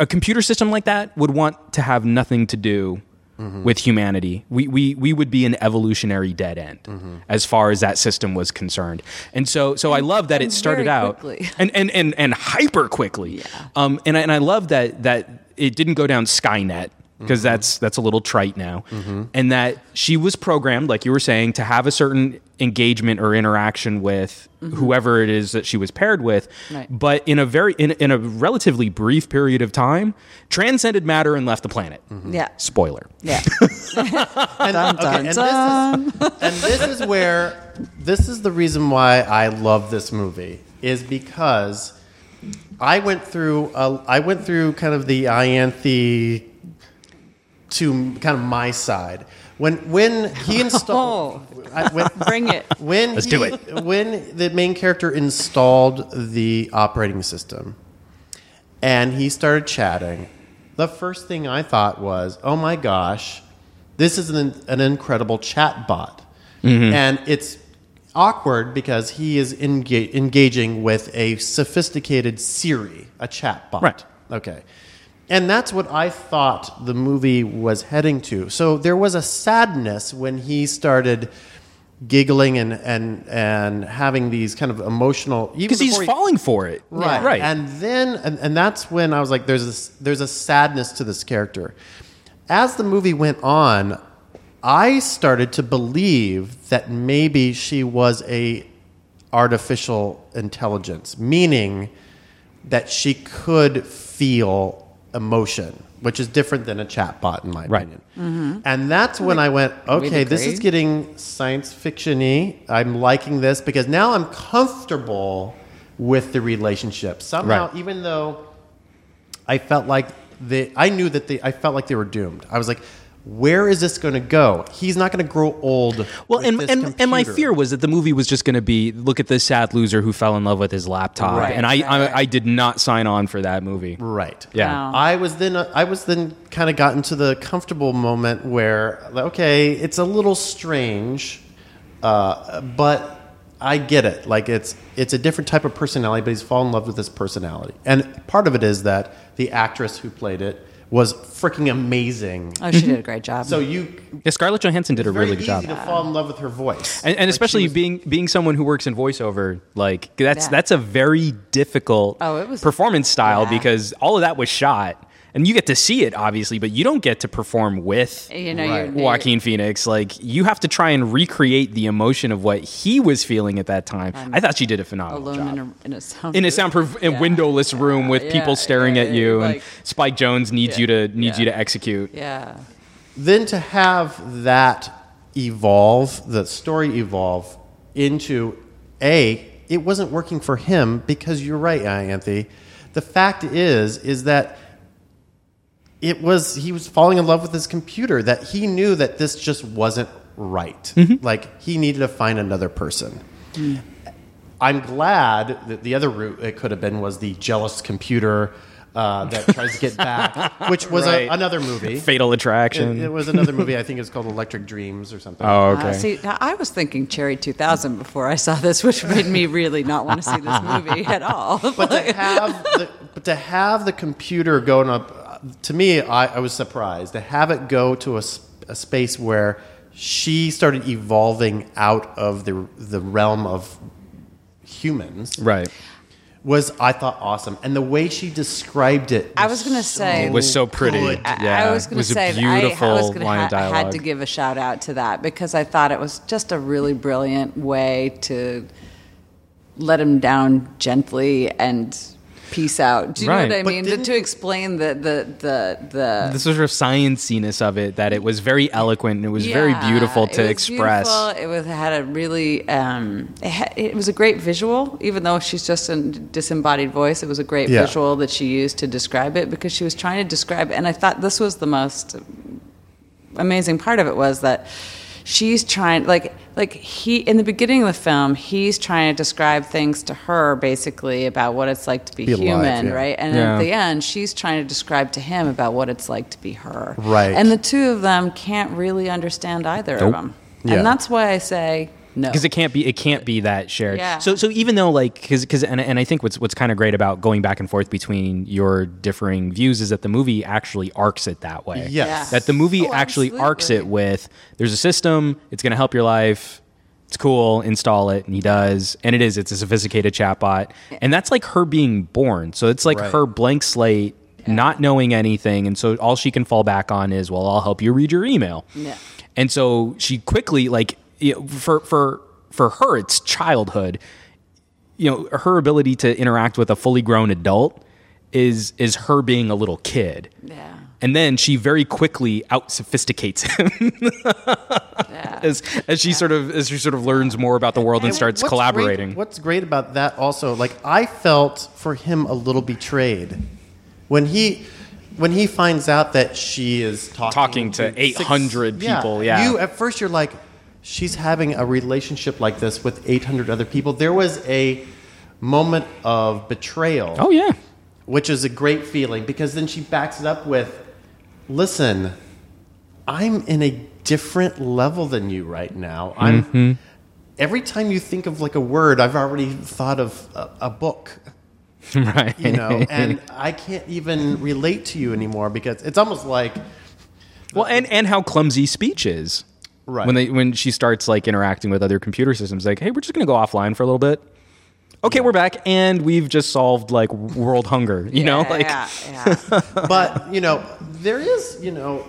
a computer system like that would want to have nothing to do with humanity. We, we we would be an evolutionary dead end as far as that system was concerned. And so so i love that it started out *laughs* and and and, and hyper quickly. Um and I, and I love that that it didn't go down skynet because mm-hmm. that's that's a little trite now mm-hmm. and that she was programmed like you were saying to have a certain engagement or interaction with mm-hmm. whoever it is that she was paired with Right. but in a very in, in a relatively brief period of time transcended matter and left the planet yeah. spoiler Yeah. *laughs* And, Dun, okay, dun, and. This is, and this is where this is the reason why I love this movie is because I went through a, I went through kind of the Ianthe to kind of my side when when he *laughs* installed I, *laughs* Bring it. when Let's he- do it. when the main character installed the operating system and he started chatting the first thing i thought was oh my gosh this is an, an incredible chat bot Mm-hmm. and it's awkward because he is enga- engaging with a sophisticated siri a chat bot Right. okay and that's what I thought the movie was heading to. So there was a sadness when he started giggling and and and having these kind of emotional because he's he- falling for it right right and then and, and that's when I was like there's this there's a sadness to this character. As the movie went on, I started to believe that maybe she was a artificial intelligence, meaning that she could feel emotion, which is different than a chatbot, in my Right. opinion. And that's when I went, okay, this is getting science fiction-y. I'm liking this because now I'm comfortable with the relationship. Somehow, Right. even though I felt like they, I knew that they, I felt like they were doomed. I was like, where is this going to go? He's not going to grow old. Well, with and, this and, and my fear was that the movie was just going to be look at this sad loser who fell in love with his laptop, Right. and I, I. I did not sign on for that movie. right? Yeah. Wow. I was then I was then kind of got into the comfortable moment where okay, it's a little strange, uh, but I get it. Like it's it's a different type of personality, but he's fallen in love with this personality. And part of it is that the actress who played it was freaking amazing. Oh, she did a mm-hmm. great job. So you Yeah, Scarlett Johansson did a really good job. easy to fall in love with her voice, and, and she especially was- being being someone who works in voiceover, like that's Yeah. that's a very difficult Oh, it was- performance style yeah. because all of that was shot, and you get to see it obviously, but you don't get to perform with you know, Right. Joaquin Phoenix. Like you have to try and recreate the emotion of what he was feeling at that time. I thought she did a phenomenal alone job. in a, in a sound in a soundproof and Yeah. windowless room with Yeah, people staring yeah, at you, yeah, and Spike Jonze needs Yeah, you to needs you to execute. Yeah. then to have that evolve, the story evolve into a, it wasn't working for him because you're right, Anthony. The fact is, is that it was he was falling in love with his computer. That he knew that this just wasn't right. Like he needed to find another person. I'm glad that the other route it could have been was the jealous computer uh, that tries to get back, *laughs* which was Right. a, another movie. Fatal Attraction. It, it was another movie. I *laughs* think it's called Electric Dreams or something. oh, Uh, okay. see, now, I was thinking Cherry 2000 before I saw this, which made me really not want to see this movie at all. But to *laughs* have the, but to have the computer going up, uh, to me, I, I was surprised to have it go to a space where she started evolving out of the the realm of humans right. was I thought awesome, and the way she described it. I was gonna say- It was so pretty. good. I- Yeah, I was going to was a say, beautiful I, I was gonna line ha- of I had to give a shout out to that because I thought it was just a really brilliant way to let him down gently and peace out. Do you Right. know what I But mean? To, to explain the the the the. the sort of scienciness of it that it was very eloquent and it was very Yeah, beautiful it to was express. beautiful. It was it had a really um, it, had, it was a great visual. Even though she's just a disembodied voice, it was a great Yeah. visual that she used to describe it because she was trying to describe. And I thought this was the most amazing part of it was that she's trying like like he in the beginning of the film he's trying to describe things to her basically about what it's like to be, Be alive, human yeah. right and Yeah. at the end she's trying to describe to him about what it's like to be her Right. and the two of them can't really understand either of them Yeah. and that's why i say no because it can't be it can't be that shared. Yeah. So so even though like because because and, and I think what's what's kind of great about going back and forth between your differing views is that the movie actually arcs it that way. Yes. Yeah. That the movie Oh, actually arcs it with there's a system, it's going to help your life. It's cool, install it, and he does. And it is, it's a sophisticated chatbot. And that's like her being born. So it's like Right. her blank slate, not knowing anything. And so all she can fall back on is, well, I'll help you read your email. Yeah. And so she quickly, like, you know, for, for, for her, it's childhood. You know, her ability to interact with a fully grown adult is is her being a little kid. yeah And then she very quickly out sophisticates him yeah as as she sort of as she sort of learns more about the world and, And starts what's collaborating. Great, what's great about that also, like I felt for him a little betrayed when he when he finds out that she is talking, Talking to 800 people, yeah. You at first you're like, she's having a relationship like this with 800 other people. There was a moment of betrayal. oh yeah. which is a great feeling because then she backs it up with, "Listen, I'm in a different level than you right now. I'm Mm-hmm. every time you think of like a word, I've already thought of a, a book, *laughs* right. you know, and I can't even relate to you anymore because it's almost like well, and and how clumsy speech is. Right. When they when she starts like interacting with other computer systems, like, hey, we're just gonna go offline for a little bit. Okay, we're back, and we've just solved like world hunger. You know, like yeah, yeah. *laughs* but you know there is you know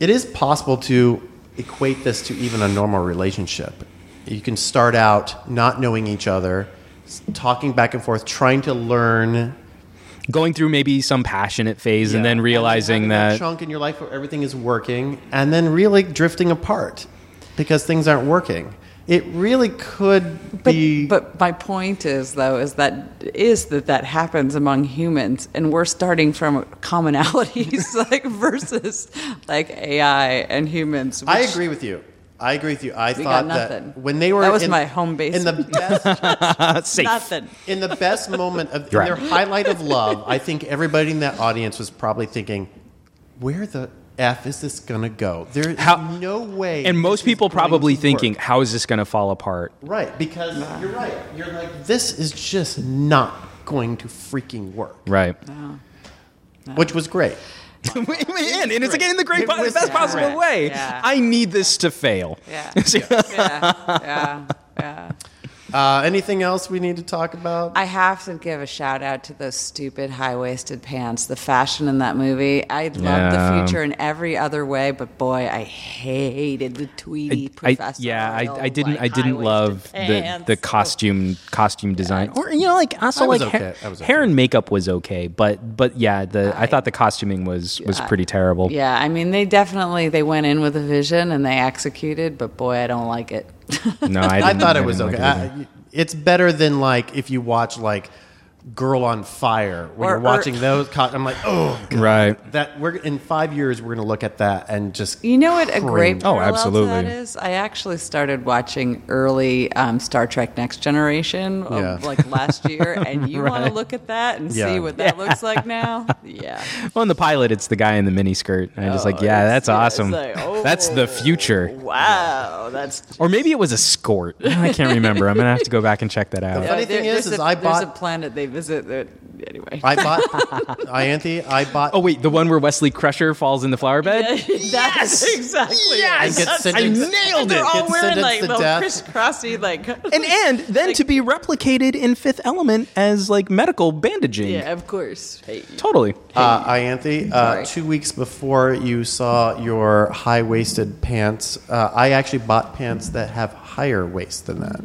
it is possible to equate this to even a normal relationship you can start out not knowing each other talking back and forth trying to learn going through maybe some passionate phase, and then realizing having that chunk in your life where everything is working and then really drifting apart because things aren't working it really could But, be but my point is though is that is that that happens among humans and we're starting from commonalities *laughs* like versus like AI and humans. I agree with you. I agree with you. I We thought got nothing. that when they were That was in- my home base. in the *laughs* best *laughs* safe. Nothing. in the best moment of *laughs* in Right. their highlight of love, I think everybody in that audience was probably thinking, "Where the f is this gonna go? There is How- no way. And this most is people going probably to thinking, work. how is this going to fall apart? right because you're right. You're like this is just not going to freaking work, Right. which was great. *laughs* and, and it's again in the great, It po- best possible way. Yeah. I need this to fail. Yeah. *laughs* yeah. Yeah. Yeah. *laughs* Uh, anything else we need to talk about? I have to give a shout out to those stupid high waisted pants. The fashion in that movie. I love Yeah. the future in every other way, but boy, I hated the tweedy I, professor. yeah, I, I didn't I didn't love the, the costume costume design, or you know, like also That like okay. hair, That was hair and makeup was okay, but but yeah, the I, thought the costuming was was pretty terrible. Yeah, I mean, they definitely they went in with a vision and they executed, but boy, I don't like it. No, I, I thought it was okay. I, it's better than like if you watch like Girl on Fire when Or- you're or- watching those. Co- I'm like, oh, God. right. that we're in five years we're going to look at that and just You know what a great. Oh, absolutely. to that is? I actually started watching early um, Star Trek Next Generation um, Yeah. like last year, *laughs* and you want to look at that and Yeah. see what that looks like now. *laughs* Yeah, Well, in the pilot, it's the guy in the mini skirt. And I'm just like, Oh, yeah, that's yeah, awesome. like, oh. That's the future. wow, that's. *laughs* Or maybe it was a skort. I can't remember. I'm gonna have to go back and check that out. The funny there- thing is, there's is a, I there's a bought- planet they it That, anyway, I bought *laughs* Ianthe, I bought Oh wait, the one where Wesley Crusher falls in the flower bed. *laughs* that's *laughs* exactly and it. gets I nailed it. They're all Gets wearing like little death. crisscrossy like. and and then to be replicated in Fifth Element as like medical bandaging. yeah, of course. Hey. Totally. Uh, Ianthe, uh, two weeks before you saw your high waisted pants, uh, I actually bought pants that have higher waist than that.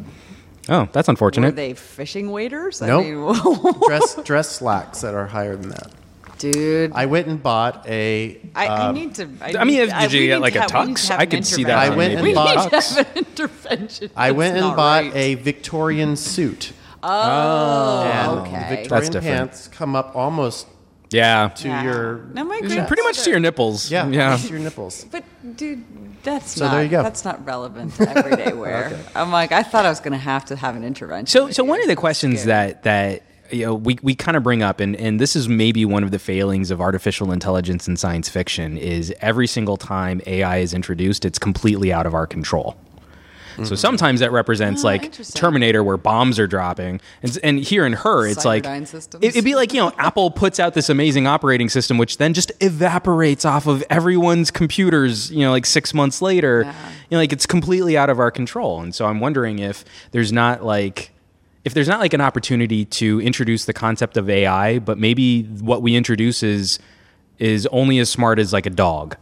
Oh, that's Were unfortunate. they fishing waders? Nope. I mean, *laughs* *laughs* Dress dress slacks that are higher than that. dude. I went and bought a. I, I um, need to. I, I mean, need- if- did you we get, need like, a have- we need tux? have I an could see intervention. that I went and we bought- need to have an intervention. I went That's and not bought right. a Victorian suit. Oh, and okay. the Victorian That's different. pants come up almost yeah. to Yeah. your No, my Pretty much to your nipples. yeah, Yeah. to your nipples. But dude, that's So not. there you go. That's not relevant to everyday *laughs* wear. I'm like, I thought I was going to have to have an intervention. So, so you. one of the questions scared. that that you know we we kind of bring up, and and this is maybe one of the failings of artificial intelligence in science fiction is every single time AI is introduced, it's completely out of our control. So sometimes that represents Oh, like. Terminator, where bombs are dropping, and, and here in her, it's like Cyberdyne systems. it, would be like you know Apple puts out this amazing operating system, which then just evaporates off of everyone's computers. You know, like six months later, Yeah. you know, like it's completely out of our control. And so I'm wondering if there's not like if there's not like an opportunity to introduce the concept of AI, but maybe what we introduce is is only as smart as like a dog.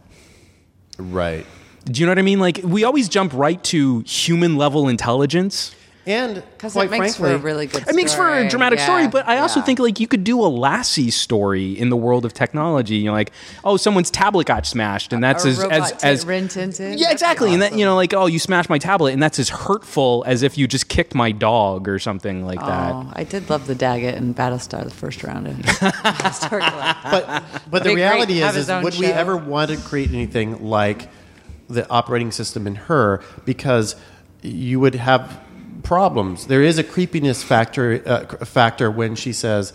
Right. Do you know what I mean? Like we always jump right to human level intelligence. And 'Cause quite it makes frankly, for a really good. It makes for a dramatic Yeah, story, but I also yeah. think like you could do a Lassie story in the world of technology. You know, like oh, someone's tablet got smashed, and that's a as as, to as Rin Tin Tin. yeah, That'd be exactly. And that you know, like oh, you smashed my tablet, and that's as hurtful as if you just kicked my dog or something like that. Oh, I did love the Daggit and Battlestar the first round. Of *laughs* but but the Be great reality to is, is own would we ever want to create anything like the operating system in her? Because you would have problems. There is a creepiness factor uh, factor when she says.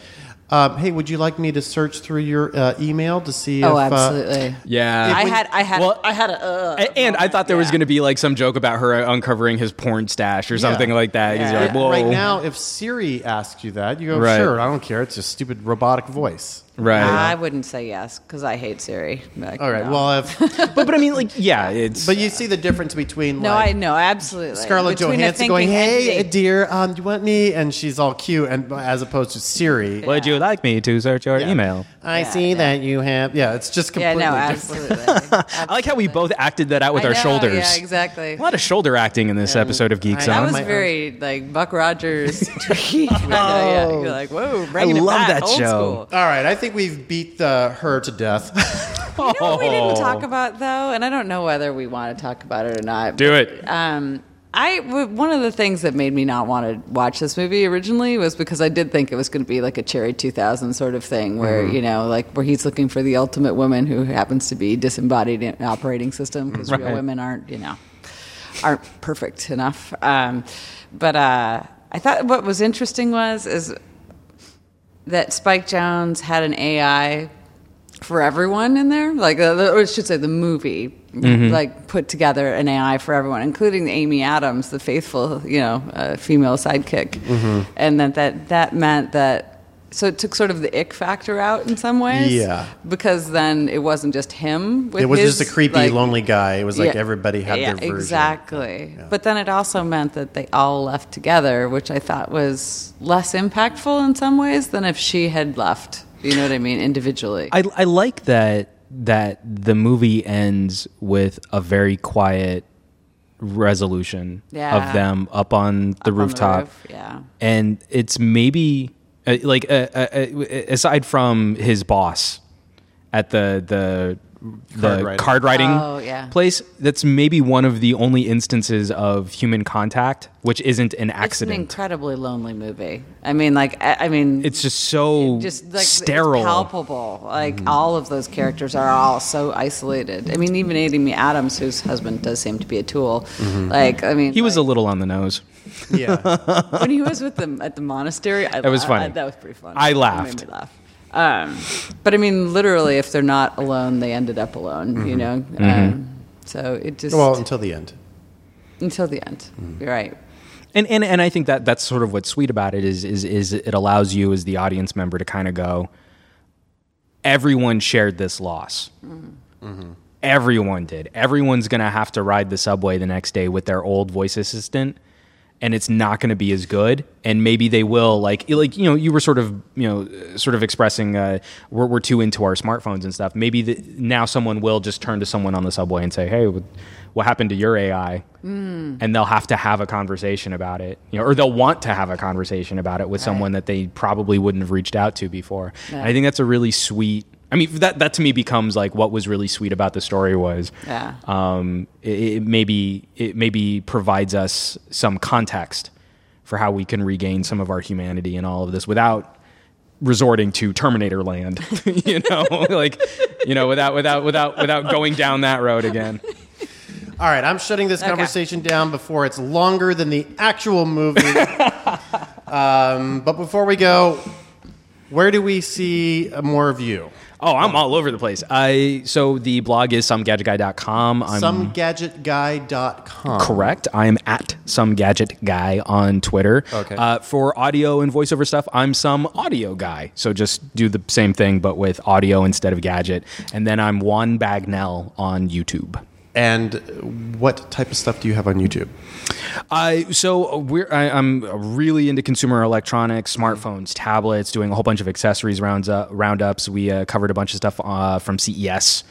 Um, hey, would you like me to search through your uh, email to see oh, if uh, absolutely. Yeah. I had, I had, Well, I had a. Uh, A- and I thought there was going to be like some joke about her uncovering his porn stash or something like that. you're Yeah. like, Whoa. right now if Siri asks you that, you go, Right. "Sure, I don't care. It's a stupid robotic voice." Right? I wouldn't say yes because I hate Siri. Like, All right. no. Well, if, *laughs* but but I mean, like, yeah, it's. but you see the difference between like no, like, I know absolutely. Scarlett Between a Johansson going, thinking "Hey, entity- dear, um, do you want me?" and she's all cute, and as opposed to Siri, would you like me to search your Yeah. email? I Yeah, see yeah. that you have. Yeah, it's just Yeah, completely no, different. absolutely. *laughs* I like how we both acted that out with I our know, shoulders. Yeah, exactly. A lot of shoulder acting in this episode of Geek I- Zone. That was my- very like Buck Rogers. *laughs* tweet. yeah, you're like, whoa, bringing it love back, that old show. School. All right, I think we've beat the her to death. *laughs* You know what we didn't *laughs* talk about though, and I don't know whether we want to talk about it or not. Do it. Um, I w- one of the things that made me not want to watch this movie originally was because I did think it was going to be like a Cherry 2000 sort of thing, where Mm-hmm. you know, like where he's looking for the ultimate woman who happens to be disembodied in an operating system because Right. real women aren't, you know, aren't perfect enough. Um, but uh, I thought what was interesting was is that Spike Jonze had an AI for everyone in there. Like, uh, the- or I should say, the movie Mm-hmm. like put together an AI for everyone, including Amy Adams, the faithful, you know, uh, female sidekick, Mm-hmm. and that that that meant that. So it took sort of the ick factor out in some ways. Yeah. Because then it wasn't just him. With It was his, just a creepy, like- lonely guy. It was like Yeah. everybody had Yeah, their version. Yeah, exactly. But then it also meant that they all left together, which I thought was less impactful in some ways than if she had left. You know what I mean? Individually. I, I like that that the movie ends with a very quiet resolution Yeah. of them up on the Up on the rooftop. roof, yeah. and it's maybe uh, like uh, uh, uh, aside from his boss at the the the Card writing. card writing Oh, yeah. place that's maybe one of the only instances of human contact which isn't an accident. it's an incredibly lonely movie. I mean, like, I, I mean, it's just so just like sterile it's palpable. Like Mm-hmm. all of those characters are all so isolated. I mean, even Amy Adams, whose husband does seem to be a tool. Mm-hmm. Like, I mean, he was a little on the nose Yeah. *laughs* when he was with them at the monastery. I That was la- funny. I- that was pretty funny. I It laughed. made me laugh. Um, but I mean, literally, if they're not alone, they ended up alone. Mm-hmm. You know. Um, so it just well, until the end. until the end. You're right. and, and and I think that that's sort of what's sweet about it is is is it allows you as the audience member to kind of go everyone shared this loss everyone did everyone's going to have to ride the subway the next day with their old voice assistant and it's not going to be as good and maybe they will like like you know you were sort of you know sort of expressing uh, we're, we're too into our smartphones and stuff. Maybe the, now someone will just turn to someone on the subway and say hey what, what happened to your ai and they'll have to have a conversation about it you know or they'll want to have a conversation about it with someone that they probably wouldn't have reached out to before. I think that's a really sweet I mean, that that to me becomes like what was really sweet about the story was, Yeah. um, it, it maybe it maybe provides us some context for how we can regain some of our humanity in all of this without resorting to Terminator land, *laughs* you know, *laughs* like you know, without without without without going down that road again. All right, I'm shutting this Okay. conversation down before it's longer than the actual movie. *laughs* um, but before we go, where do we see uh, more of you? Oh, I'm all over the place. I so the blog is somegadgetguy.com. I'm Somegadgetguy.com. Correct. I am at somegadgetguy on Twitter. Okay. Uh, for audio and voiceover stuff, I'm some audio guy. So just do the same thing, but with audio instead of gadget. And then I'm Juan Bagnell on YouTube. And what type of stuff do you have on YouTube? I so we're I, I'm really into consumer electronics, smartphones, tablets, doing a whole bunch of accessories rounds up, roundups. We uh, covered a bunch of stuff uh, from CES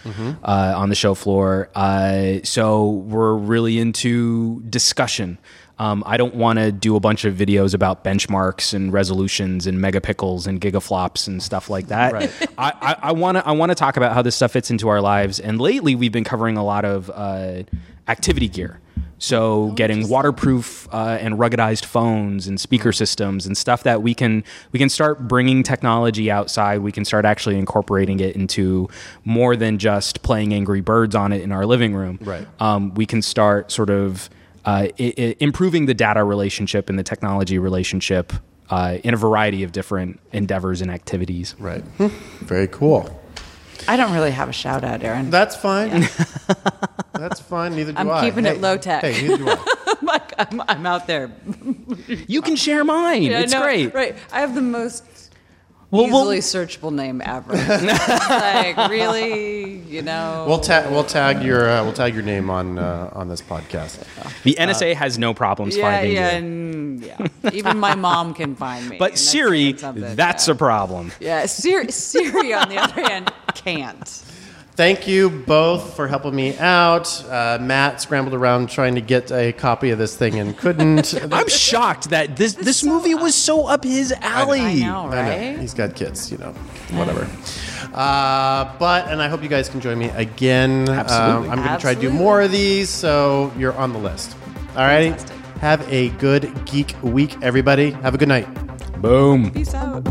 uh, on the show floor. Uh, so we're really into discussion. Um, I don't want to do a bunch of videos about benchmarks and resolutions and megapixels and gigaflops and stuff like that. I- I want to I want to talk about how this stuff fits into our lives. And lately, we've been covering a lot of uh, activity gear. So, getting waterproof uh, and ruggedized phones and speaker systems and stuff that we can we can start bringing technology outside. We can start actually incorporating it into more than just playing Angry Birds on it in our living room. Right. Um, we can start sort of uh, I- I- improving the data relationship and the technology relationship uh, in a variety of different endeavors and activities. Right. Very cool. I don't really have a shout out, Aaron. That's fine. *laughs* That's fine. Neither do I'm I. keeping it low tech. Hey, neither do I. *laughs* like, I'm, I'm out there. You can share mine. Yeah, it's no, great. Right. I have the most Well, well- easily searchable name ever. *laughs* Like, really? You know? We'll tag. We'll tag your. Uh, we'll tag your name on uh, on this podcast. The NSA has no problems yeah, finding yeah, you. and, yeah. Even my mom can find me. *laughs* But that's Siri, that's yeah. a problem. Yeah, Siri, Siri on the other hand can't. Thank you both for helping me out. Uh, Matt scrambled around trying to get a copy of this thing and couldn't. *laughs* I'm shocked that this this so- movie was so up his alley. I know, I know. right? He's got kids, you know, whatever. Uh, but, and I hope you guys can join me again. Absolutely. Um, I'm going to try to do more of these, so you're on the list. All righty. Have a good geek week, everybody. Have a good night. Boom. Peace out.